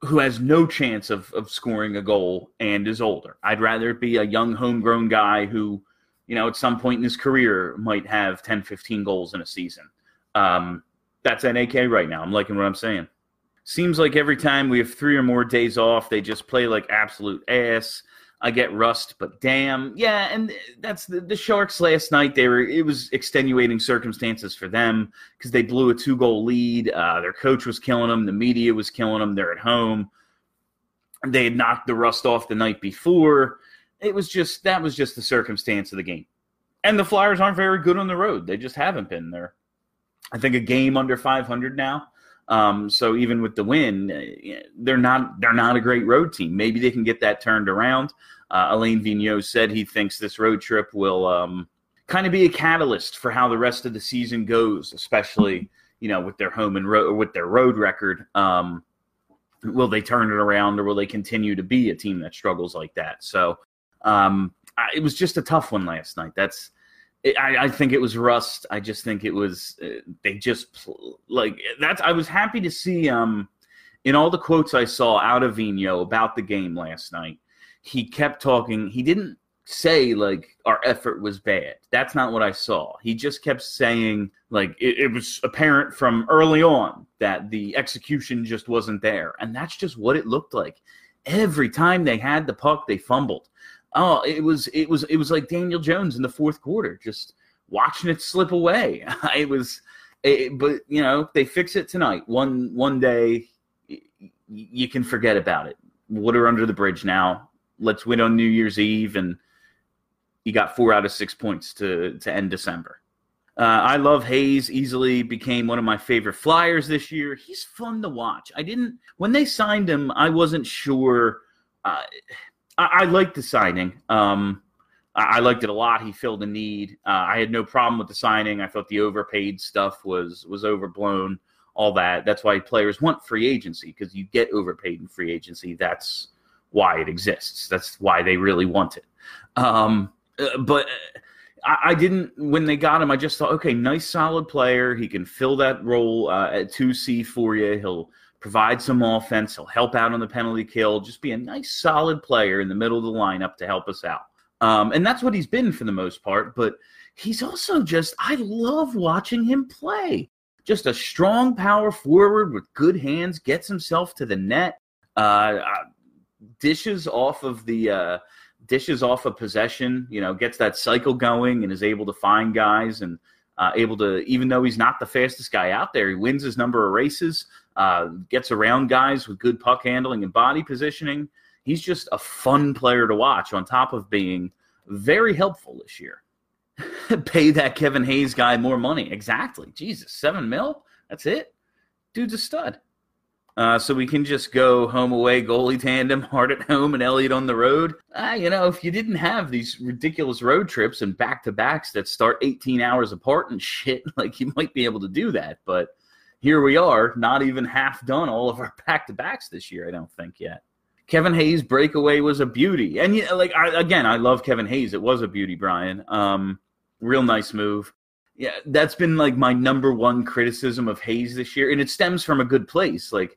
who has no chance of, of scoring a goal and is older. I'd rather it be a young homegrown guy who, you know, at some point in his career might have 10, 15 goals in a season. Um, that's NAK right now. I'm liking what I'm saying. Seems like every time we have three or more days off, they just play like absolute ass. I get rust, but damn, yeah, and that's the, the Sharks last night. They were it was extenuating circumstances for them because they blew a two goal lead. Uh, their coach was killing them. The media was killing them. They're at home. They had knocked the rust off the night before. It was just that was just the circumstance of the game. And the Flyers aren't very good on the road. They just haven't been there. I think a game under 500 now. Um, so even with the win, uh, they're not they're not a great road team. Maybe they can get that turned around. Uh, Alain Vigneault said he thinks this road trip will um, kind of be a catalyst for how the rest of the season goes, especially you know with their home and road with their road record. Um, will they turn it around or will they continue to be a team that struggles like that? So um, I, it was just a tough one last night. That's I, I, think it was rust. I just think it was uh, they just like that's. I was happy to see um in all the quotes I saw out of Vino about the game last night. He kept talking. He didn't say like our effort was bad. That's not what I saw. He just kept saying like it, it, was apparent from early on that the execution just wasn't there, and that's just what it looked like. Every time they had the puck, they fumbled. Oh, it was it was it was like Daniel Jones in the fourth quarter, just watching it slip away. it was, it, but you know they fix it tonight. One one day, you can forget about it. Water under the bridge now. Let's win on New Year's Eve and you got four out of six points to to end December. Uh, I love Hayes. Easily became one of my favorite Flyers this year. He's fun to watch. I didn't when they signed him. I wasn't sure. Uh, I, I liked the signing. Um, I, I, liked it a lot. He filled a need. Uh, I had no problem with the signing. I thought the overpaid stuff was was overblown. All that. That's why players want free agency because you get overpaid in free agency. That's why it exists. That's why they really want it. Um, uh, but I, I, didn't when they got him. I just thought, okay, nice, solid player. He can fill that role uh, at two C for you. He'll provide some offense. He'll help out on the penalty kill. Just be a nice, solid player in the middle of the lineup to help us out. Um, and that's what he's been for the most part. But he's also just I love watching him play. Just a strong power forward with good hands, gets himself to the net, uh, uh dishes off of the uh, dishes off a possession, you know, gets that cycle going and is able to find guys and uh, able to, even though he's not the fastest guy out there, he wins his number of races, uh, gets around guys with good puck handling and body positioning. He's just a fun player to watch on top of being very helpful this year. Pay that Kevin Hayes guy more money. Exactly. Jesus, seven mil? That's it? Dude's a stud. Uh, so we can just go home away goalie tandem, hard at home and Elliott on the road. Uh, you know, if you didn't have these ridiculous road trips and back to backs that start 18 hours apart and shit, like you might be able to do that. But here we are, not even half done all of our back to backs this year, I don't think yet. Kevin Hayes breakaway was a beauty. And yeah, like I, again, I love Kevin Hayes. It was a beauty, Brian. Um, real nice move. Yeah, that's been like my number one criticism of Hayes this year, and it stems from a good place. Like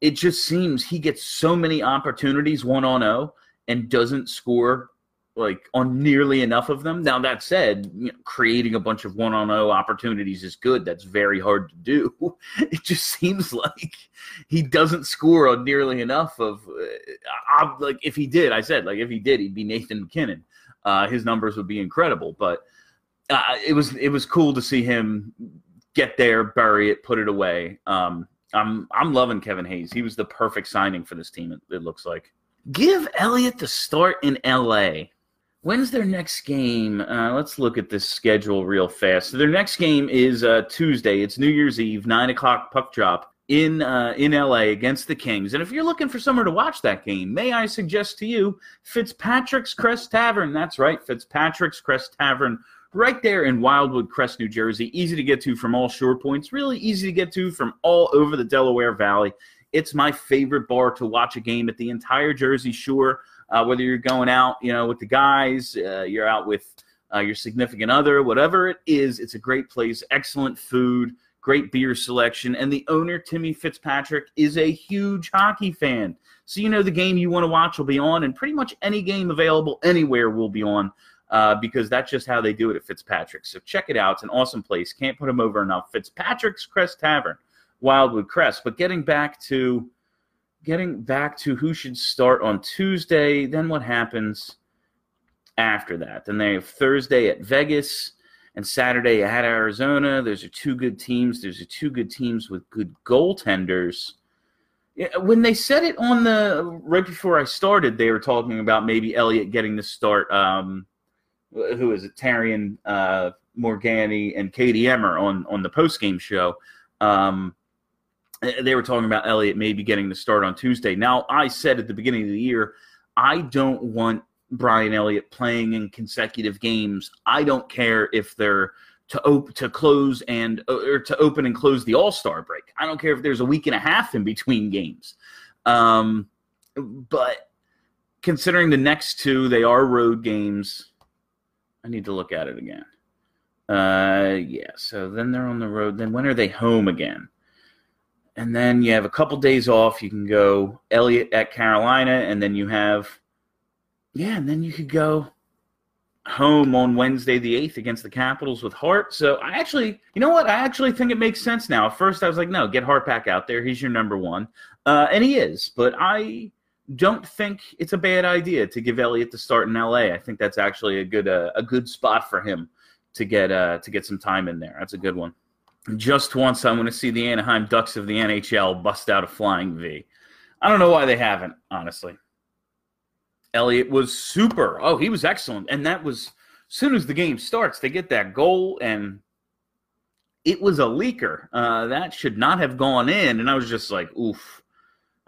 it just seems he gets so many opportunities one on zero and doesn't score like on nearly enough of them. Now that said, you know, creating a bunch of one on zero opportunities is good. That's very hard to do. It just seems like he doesn't score on nearly enough of. Uh, like if he did, I said like if he did, he'd be Nathan MacKinnon. Uh, his numbers would be incredible. But uh, it was it was cool to see him get there, bury it, put it away. Um, I'm I'm loving Kevin Hayes. He was the perfect signing for this team. It, it looks like. Give Elliott the start in L.A. When's their next game? Uh, let's look at this schedule real fast. So their next game is uh, Tuesday. It's New Year's Eve, nine o'clock puck drop in uh, in LA against the Kings. And if you're looking for somewhere to watch that game, may I suggest to you Fitzpatrick's Crest Tavern? That's right, Fitzpatrick's Crest Tavern right there in Wildwood Crest, New Jersey. Easy to get to from all shore points, really easy to get to from all over the Delaware Valley. It's my favorite bar to watch a game at the entire Jersey Shore. Uh, whether you're going out, you know, with the guys, uh, you're out with uh, your significant other, whatever it is, it's a great place. Excellent food, great beer selection, and the owner Timmy Fitzpatrick is a huge hockey fan. So you know the game you want to watch will be on, and pretty much any game available anywhere will be on uh, because that's just how they do it at Fitzpatrick's. So check it out. It's an awesome place. Can't put them over enough. Fitzpatrick's Crest Tavern, Wildwood Crest. But getting back to getting back to who should start on Tuesday, then what happens after that? Then they have Thursday at Vegas and Saturday at Arizona. Those are two good teams. Those are two good teams with good goaltenders. When they said it on the right before I started, they were talking about maybe Elliott getting the start. Um, who is it, Tarion uh, Morganti and Katie Emmer on on the post game show. Um, they were talking about Elliott maybe getting the start on Tuesday. Now, I said at the beginning of the year, I don't want Brian Elliott playing in consecutive games. I don't care if they're to op- to close and or to open and close the All Star break. I don't care if there's a week and a half in between games. Um, but considering the next two, they are road games. I need to look at it again. Uh, yeah. So then they're on the road. Then when are they home again? And then you have a couple days off. You can go Elliott at Carolina, and then you have, yeah, and then you could go home on Wednesday the 8th against the Capitals with Hart. So I actually, you know what? I actually think it makes sense now. At first, I was like, no, get Hart back out there. He's your number one. Uh, and he is. But I don't think it's a bad idea to give Elliott the start in LA. I think that's actually a good uh, a good spot for him to get uh, to get some time in there. That's a good one. Just once, I want to see the Anaheim Ducks of the NHL bust out a flying V. I don't know why they haven't, honestly. Elliott was super. Oh, he was excellent. And that was as soon as the game starts, they get that goal and it was a leaker. Uh, that should not have gone in. And I was just like, oof.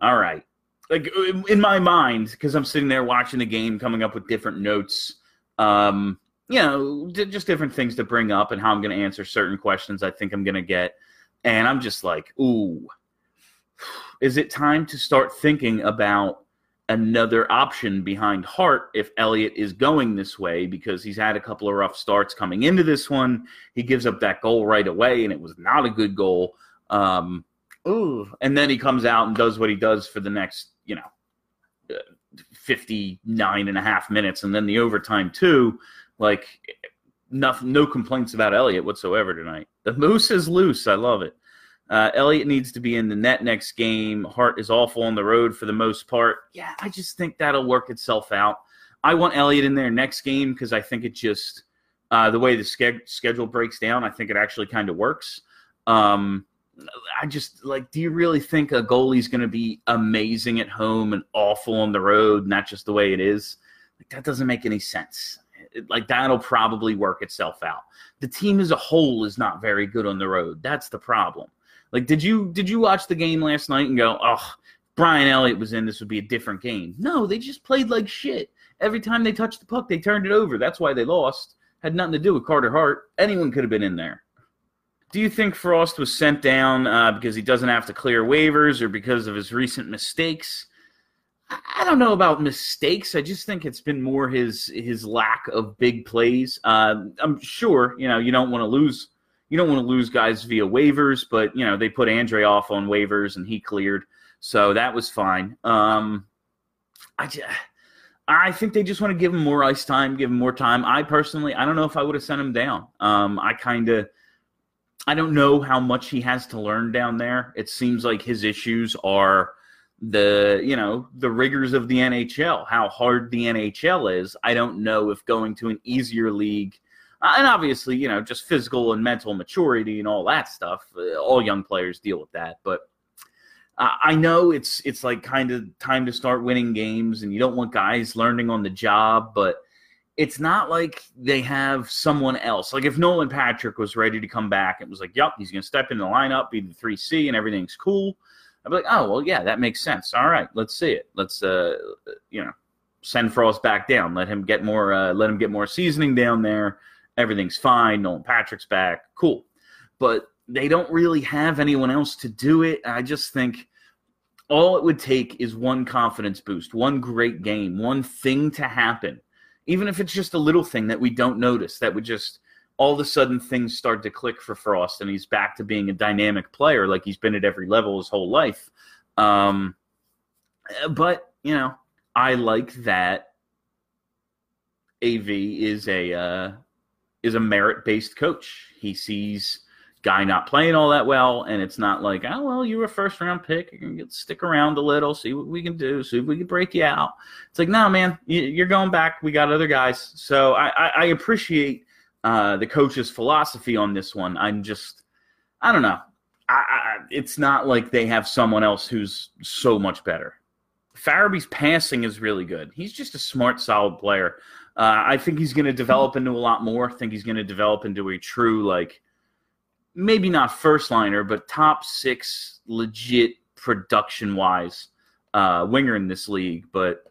All right. Like in my mind, because I'm sitting there watching the game, coming up with different notes, um, you know, just different things to bring up and how I'm going to answer certain questions I think I'm going to get. And I'm just like, ooh, is it time to start thinking about another option behind Hart if Elliott is going this way because he's had a couple of rough starts coming into this one. He gives up that goal right away, and it was not a good goal. Um, ooh, and then he comes out and does what he does for the next, you know, uh, 59 and a half minutes, and then the overtime too. Like, nothing, no complaints about Elliott whatsoever tonight. The moose is loose. I love it. Uh, needs to be in the net next game. Hart is awful on the road for the most part. Yeah, I just think that'll work itself out. I want Elliott in there next game because I think it just uh, the way the ske- schedule breaks down. I think it actually kind of works. Um, I just like, do you really think a goalie's going to be amazing at home and awful on the road? Not just the way it is. Like that doesn't make any sense. Like that'll probably work itself out. The team as a whole is not very good on the road. That's the problem. Like, did you did you watch the game last night and go, oh, Brian Elliott was in, this would be a different game? No, they just played like shit. Every time they touched the puck, they turned it over. That's why they lost. Had nothing to do with Carter Hart. Anyone could have been in there. Do you think Frost was sent down uh, because he doesn't have to clear waivers or because of his recent mistakes? I don't know about mistakes. I just think it's been more his his lack of big plays. Uh, I'm sure you know you don't want to lose you don't want to lose guys via waivers, but you know they put Andreoff on waivers and he cleared, so that was fine. Um, I just, I think they just want to give him more ice time, give him more time. I personally, I don't know if I would have sent him down. Um, I kind of, I don't know how much he has to learn down there. It seems like his issues are the you know the rigors of the NHL, how hard the NHL is. I don't know if going to an easier league uh, and obviously, you know, just physical and mental maturity and all that stuff. Uh, all young players deal with that, but I know it's it's like kind of time to start winning games, and you don't want guys learning on the job, but it's not like they have someone else. Like if Nolan Patrick was ready to come back, it was like, yep, he's going to step in the lineup, be the three C, and everything's cool. I'd be like, oh well, yeah, that makes sense. All right, let's see it. Let's uh, you know, send Frost back down. Let him get more. Uh, let him get more seasoning down there everything's fine. Nolan Patrick's back. Cool. But they don't really have anyone else to do it. I just think all it would take is one confidence boost, one great game, one thing to happen. Even if it's just a little thing that we don't notice, that would just all of a sudden things start to click for Frost and he's back to being a dynamic player like he's been at every level his whole life. Um, but, you know, I like that AV is a uh, is a merit based coach. He sees guy not playing all that well, and it's not like, oh well, you were a first round pick, you can get, stick around a little, see what we can do, see if we can break you out. It's like, no, man, you're going back. We got other guys, so I, I, I appreciate uh, the coach's philosophy on this one. I'm just, I don't know. I, I, it's not like they have someone else who's so much better. Farabee's passing is really good. He's just a smart, solid player. Uh, I think he's going to develop into a lot more. I think he's going to develop into a true, like, maybe not first liner, but top six legit production wise uh, winger in this league. But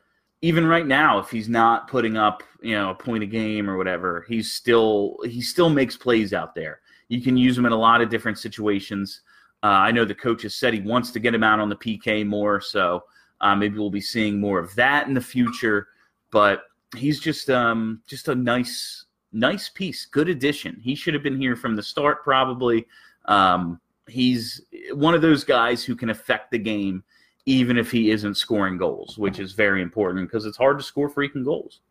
even right now, if he's not putting up, you know, a point a game or whatever, he's still he still makes plays out there. You can use him in a lot of different situations. Uh, I know the coach has said he wants to get him out on the PK more, so uh, maybe we'll be seeing more of that in the future. But he's just um, just a nice nice piece, good addition. He should have been here from the start, probably. Um, he's one of those guys who can affect the game even if he isn't scoring goals, which is very important because it's hard to score freaking goals.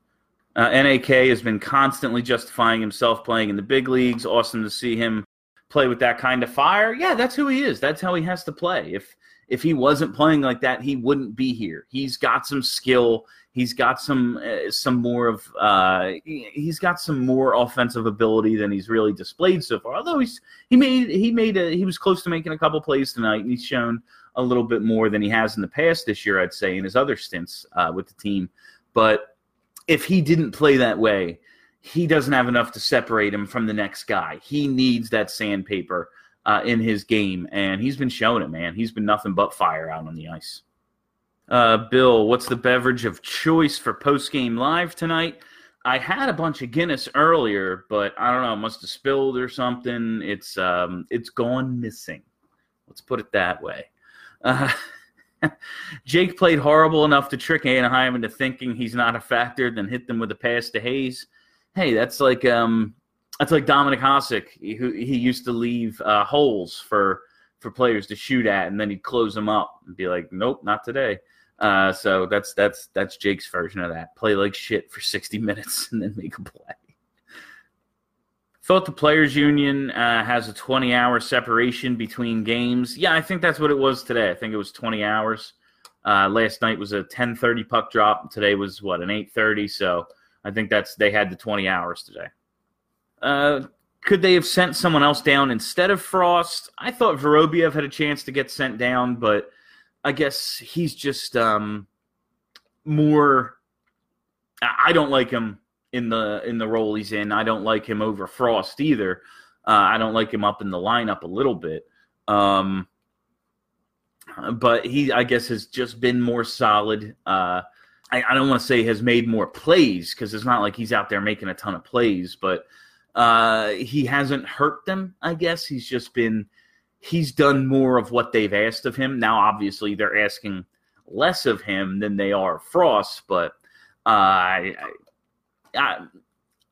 Uh, NAK has been constantly justifying himself playing in the big leagues. Awesome to see him play with that kind of fire. Yeah, that's who he is. That's how he has to play. If if he wasn't playing like that, he wouldn't be here. He's got some skill. He's got some uh, some more of uh, he's got some more offensive ability than he's really displayed so far. Although he's he made he made a, he was close to making a couple plays tonight, and he's shown a little bit more than he has in the past this year, I'd say, in his other stints uh, with the team. But if he didn't play that way, he doesn't have enough to separate him from the next guy. He needs that sandpaper uh, in his game, and he's been showing it, man. He's been nothing but fire out on the ice. Uh, Bill, what's the beverage of choice for post game live tonight? I had a bunch of Guinness earlier, but I don't know, must have spilled or something. It's um, it's gone missing. Let's put it that way. Uh, Jake played horrible enough to trick Anaheim into thinking he's not a factor, then hit them with a pass to Hayes. Hey, that's like um, that's like Dominik Hasek, who he used to leave uh, holes for for players to shoot at, and then he'd close them up and be like, "Nope, not today." Uh, so that's that's that's Jake's version of that. Play like shit for sixty minutes and then make a play. Thought the players' union uh, has a 20 hour separation between games. Yeah, I think that's what it was today. I think it was 20 hours. Uh, last night was a 10:30 puck drop. Today was what an 8:30. So I think that's they had the 20 hours today. Uh, could they have sent someone else down instead of Frost? I thought Vorobyev had a chance to get sent down, but I guess he's just um, more. I don't like him in the in the role he's in. I don't like him over Frost either. Uh, I don't like him up in the lineup a little bit. Um, but he, I guess, has just been more solid. Uh, I, I, don't want to say has made more plays because it's not like he's out there making a ton of plays, but uh, he hasn't hurt them. I guess he's just been he's done more of what they've asked of him. Now, obviously, they're asking less of him than they are Frost, but uh, I, I,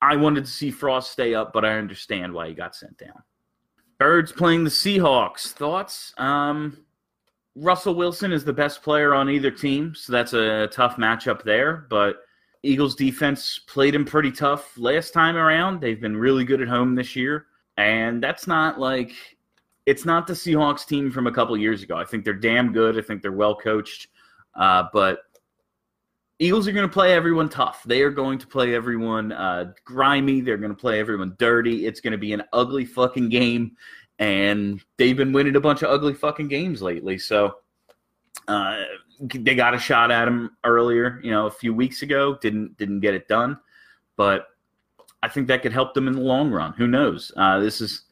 I wanted to see Frost stay up, but I understand why he got sent down. Birds playing the Seahawks. Thoughts? Um, Russell Wilson is the best player on either team, so that's a tough matchup there. But Eagles defense played him pretty tough last time around. They've been really good at home this year, and that's not like it's not the Seahawks team from a couple years ago. I think they're damn good. I think they're well coached, uh, but Eagles are going to play everyone tough. They are going to play everyone uh, grimy. They're going to play everyone dirty. It's going to be an ugly fucking game, and they've been winning a bunch of ugly fucking games lately. So uh, they got a shot at him earlier, you know, a few weeks ago. Didn't didn't get it done, but I think that could help them in the long run. Who knows? Uh, this is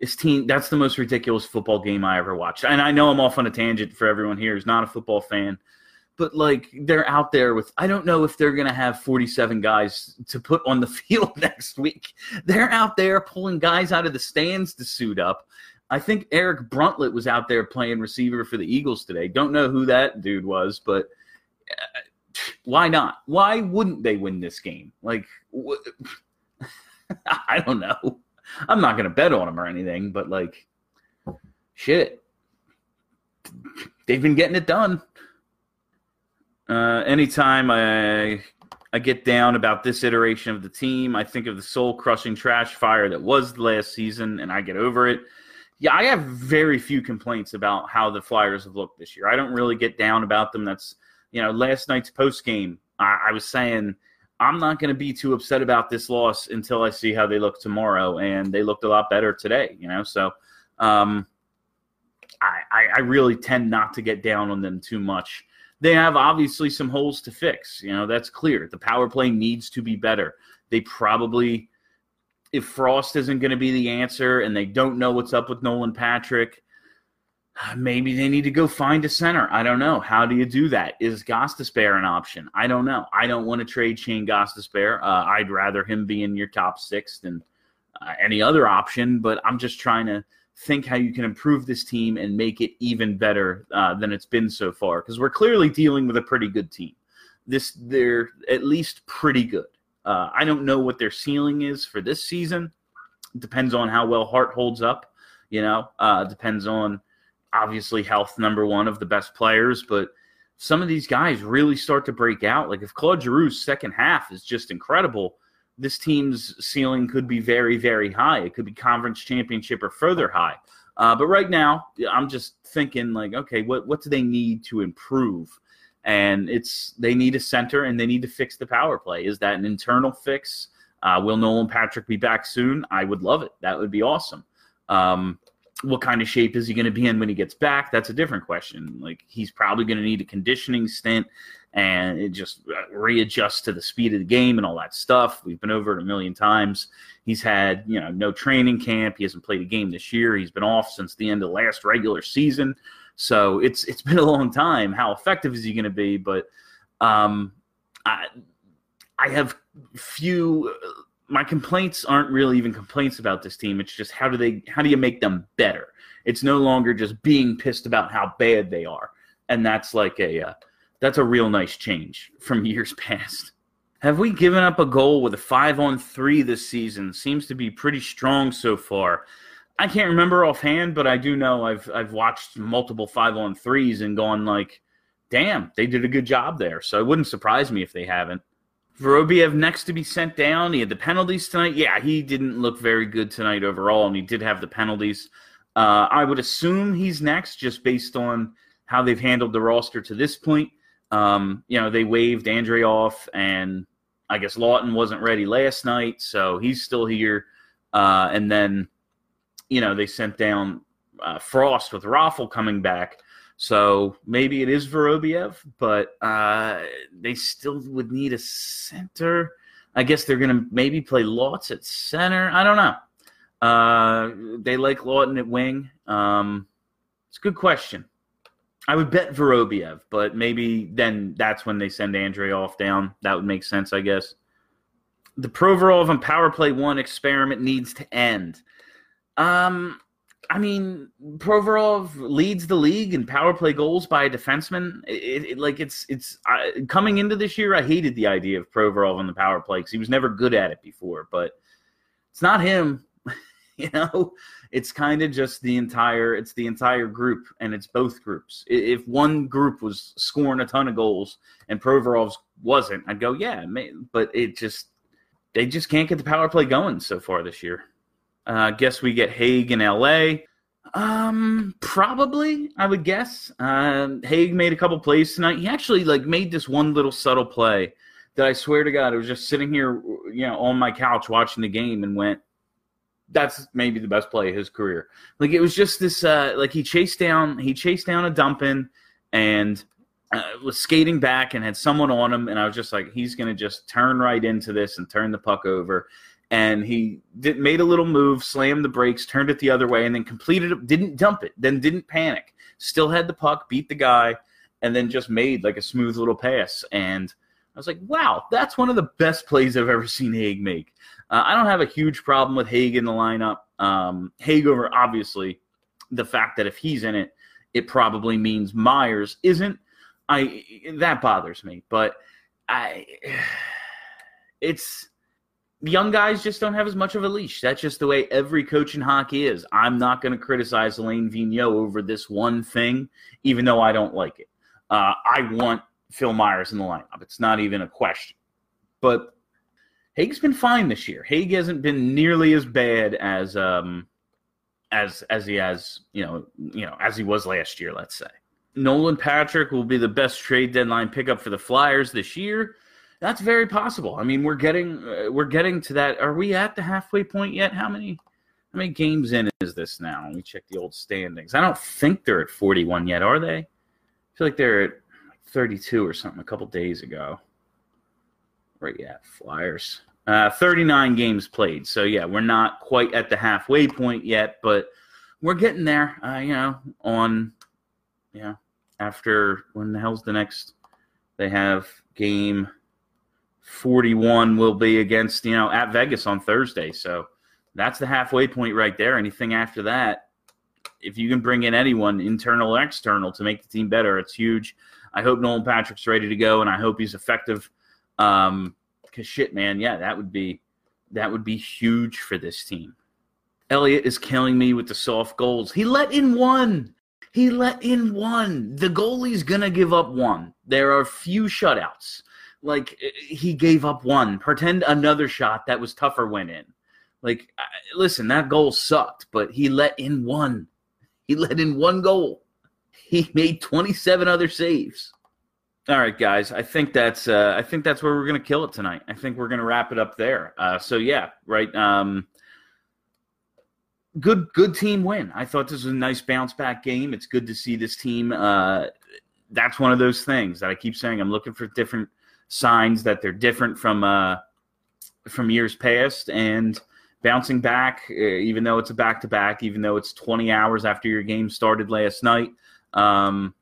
this team. That's the most ridiculous football game I ever watched, and I know I'm off on a tangent for everyone here who's not a football fan but like they're out there with I don't know if they're going to have 47 guys to put on the field next week. They're out there pulling guys out of the stands to suit up. I think Eric Bruntlett was out there playing receiver for the Eagles today. Don't know who that dude was, but uh, why not? Why wouldn't they win this game? Like wh- I don't know. I'm not to bet on them or anything, but like shit. They've been getting it done. Uh, anytime I I get down about this iteration of the team, I think of the soul crushing trash fire that was last season, and I get over it. Yeah, I have very few complaints about how the Flyers have looked this year. I don't really get down about them. That's you know, last night's post game, I, I was saying I'm not going to be too upset about this loss until I see how they look tomorrow, and they looked a lot better today. You know, so um, I, I really tend not to get down on them too much they have obviously some holes to fix. You know, that's clear. The power play needs to be better. They probably, if Frost isn't going to be the answer and they don't know what's up with Nolan Patrick, Maybe they need to go find a center. I don't know. How do you do that? Is Gostisbehere an option? I don't know. I don't want to trade Shane Gostisbehere. Uh, I'd rather him be in your top six than uh, any other option, but I'm just trying to think how you can improve this team and make it even better uh, than it's been so far because we're clearly dealing with a pretty good team. This they're at least pretty good. Uh, I don't know what their ceiling is for this season. It depends on how well Hart holds up. You know, uh, depends on obviously health number one of the best players, but some of these guys really start to break out. Like if Claude Giroux's second half is just incredible, this team's ceiling could be very, very high. It could be conference championship or further high. Uh, but right now, I'm just thinking like, okay, what what do they need to improve? And it's they need a center and they need to fix the power play. Is that an internal fix? Uh, will Nolan Patrick be back soon? I would love it. That would be awesome. Um, what kind of shape is he going to be in when he gets back? That's a different question. Like he's probably going to need a conditioning stint and it just uh, readjust to the speed of the game and all that stuff. We've been over it a million times. He's had, you know, no training camp. He hasn't played a game this year. He's been off since the end of last regular season. So it's it's been a long time. How effective is he going to be? But um, I I have few. My complaints aren't really even complaints about this team. It's just how do they how do you make them better? It's no longer just being pissed about how bad they are, and that's like a uh, that's a real nice change from years past. Have we given up a goal with a five on three this season? Seems to be pretty strong so far. I can't remember offhand, but I do know I've I've watched multiple five on threes and gone like, damn, they did a good job there. So it wouldn't surprise me if they haven't. Vorobyev next to be sent down. He had the penalties tonight. Yeah, he didn't look very good tonight overall, and he did have the penalties. Uh, I would assume he's next just based on how they've handled the roster to this point. Um, you know, they waived Andreoff, and I guess Laughton wasn't ready last night, so he's still here. Uh, and then, you know, they sent down uh, Frost with Raffl coming back. So maybe it is Vorobyev, but uh, they still would need a center. I guess they're going to maybe play Lotz at center. I don't know. Uh, they like Laughton at wing. Um, it's a good question. I would bet Vorobyev, but maybe then that's when they send Andreoff down. That would make sense, I guess. The Provorov and Power Play One experiment needs to end. Um, I mean, Provorov leads the league in power play goals by a defenseman. It, it, like it's it's coming into this year. I hated the idea of Provorov on the power play because he was never good at it before. But it's not him. you know, it's kind of just the entire it's the entire group and it's both groups. If one group was scoring a ton of goals and Provorov's wasn't, I'd go, yeah, but it just they just can't get the power play going so far this year. Uh, guess we get Hagg in LA. Um, probably, I would guess. Um, Hagg made a couple plays tonight. He actually like made this one little subtle play that I swear to God, I was just sitting here, you know, on my couch watching the game and went, that's maybe the best play of his career. Like it was just this, uh, like he chased down, he chased down a dumping and uh, was skating back and had someone on him, and I was just like, he's gonna just turn right into this and turn the puck over. And he did, made a little move, slammed the brakes, turned it the other way, and then completed it. Didn't dump it, then didn't panic. Still had the puck, beat the guy, and then just made like a smooth little pass. And I was like, wow, that's one of the best plays I've ever seen Hagg make. Uh, I don't have a huge problem with Hagg in the lineup. Um, Hagg over, obviously, the fact that if he's in it, it probably means Myers isn't. I that bothers me, but I it's young guys just don't have as much of a leash. That's just the way every coach in hockey is. I'm not going to criticize Alain Vigneault over this one thing, even though I don't like it. Uh, I want Phil Myers in the lineup. It's not even a question. But Hagg's been fine this year. Hagg hasn't been nearly as bad as um as as he has, you know, you know, as he was last year, let's say. Nolan Patrick will be the best trade deadline pickup for the Flyers this year. That's very possible. I mean, we're getting uh, we're getting to that. Are we at the halfway point yet? How many how many games in is this now? Let me check the old standings. I don't think they're at 41 yet, are they? I feel like they're at 32 or something a couple days ago. Right, yeah, Flyers. Uh, 39 games played. So, yeah, we're not quite at the halfway point yet, but we're getting there. Uh, you know, on yeah, after when the hell's the next? They have game forty-one will be against you know at Vegas on Thursday. So that's the halfway point right there. Anything after that, if you can bring in anyone, internal or external, to make the team better, it's huge. I hope Nolan Patrick's ready to go, and I hope he's effective. Um, cause shit, man, yeah, that would be that would be huge for this team. Elliott is killing me with the soft goals. He let in one. He let in one. The goalie's gonna give up one. There are few shutouts. Like he gave up one. Pretend another shot that was tougher went in. Like, listen, that goal sucked, but he let in one. He let in one goal. He made 27 other saves. All right, guys. I think that's uh, I think that's where we're gonna kill it tonight. I think we're gonna wrap it up there. Uh, so yeah, right. Um, good good team win. I thought this was a nice bounce back game. It's good to see this team. Uh, that's one of those things that I keep saying. I'm looking for different signs that they're different from uh, from years past and bouncing back. Uh, even though it's a back to back, even though it's 20 hours after your game started last night. Um,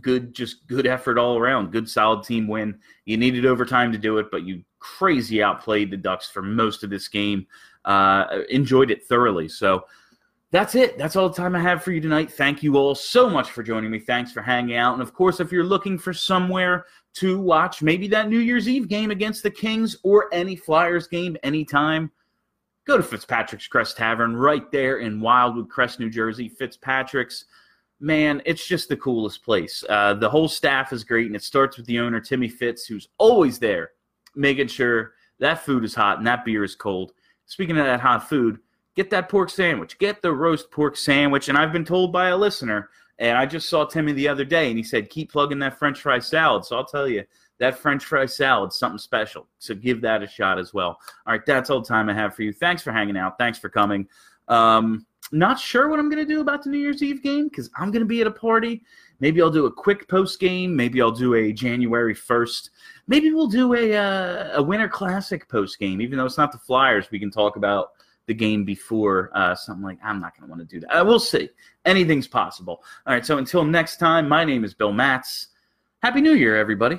good, just good effort all around. Good, solid team win. You needed overtime to do it, but you crazy outplayed the Ducks for most of this game. Uh, enjoyed it thoroughly. So that's it. That's all the time I have for you tonight. Thank you all so much for joining me. Thanks for hanging out. And of course, if you're looking for somewhere to watch maybe that New Year's Eve game against the Kings or any Flyers game anytime, go to Fitzpatrick's Crest Tavern right there in Wildwood Crest, New Jersey. Fitzpatrick's man, it's just the coolest place. Uh, the whole staff is great, and it starts with the owner, Timmy Fitz, who's always there, making sure that food is hot and that beer is cold. Speaking of that hot food, get that pork sandwich. Get the roast pork sandwich. And I've been told by a listener, and I just saw Timmy the other day, and he said, keep plugging that French fry salad. So I'll tell you, that French fry salad, something special. So give that a shot as well. All right, that's all the time I have for you. Thanks for hanging out. Thanks for coming. Um, not sure what I'm going to do about the New Year's Eve game because I'm going to be at a party. Maybe I'll do a quick post game. Maybe I'll do a January 1st. Maybe we'll do a uh, a Winter Classic post game, even though it's not the Flyers. We can talk about the game before uh, something like I'm not going to want to do that. Uh, we'll see. Anything's possible. All right. So until next time, my name is Bill Matz. Happy New Year, everybody.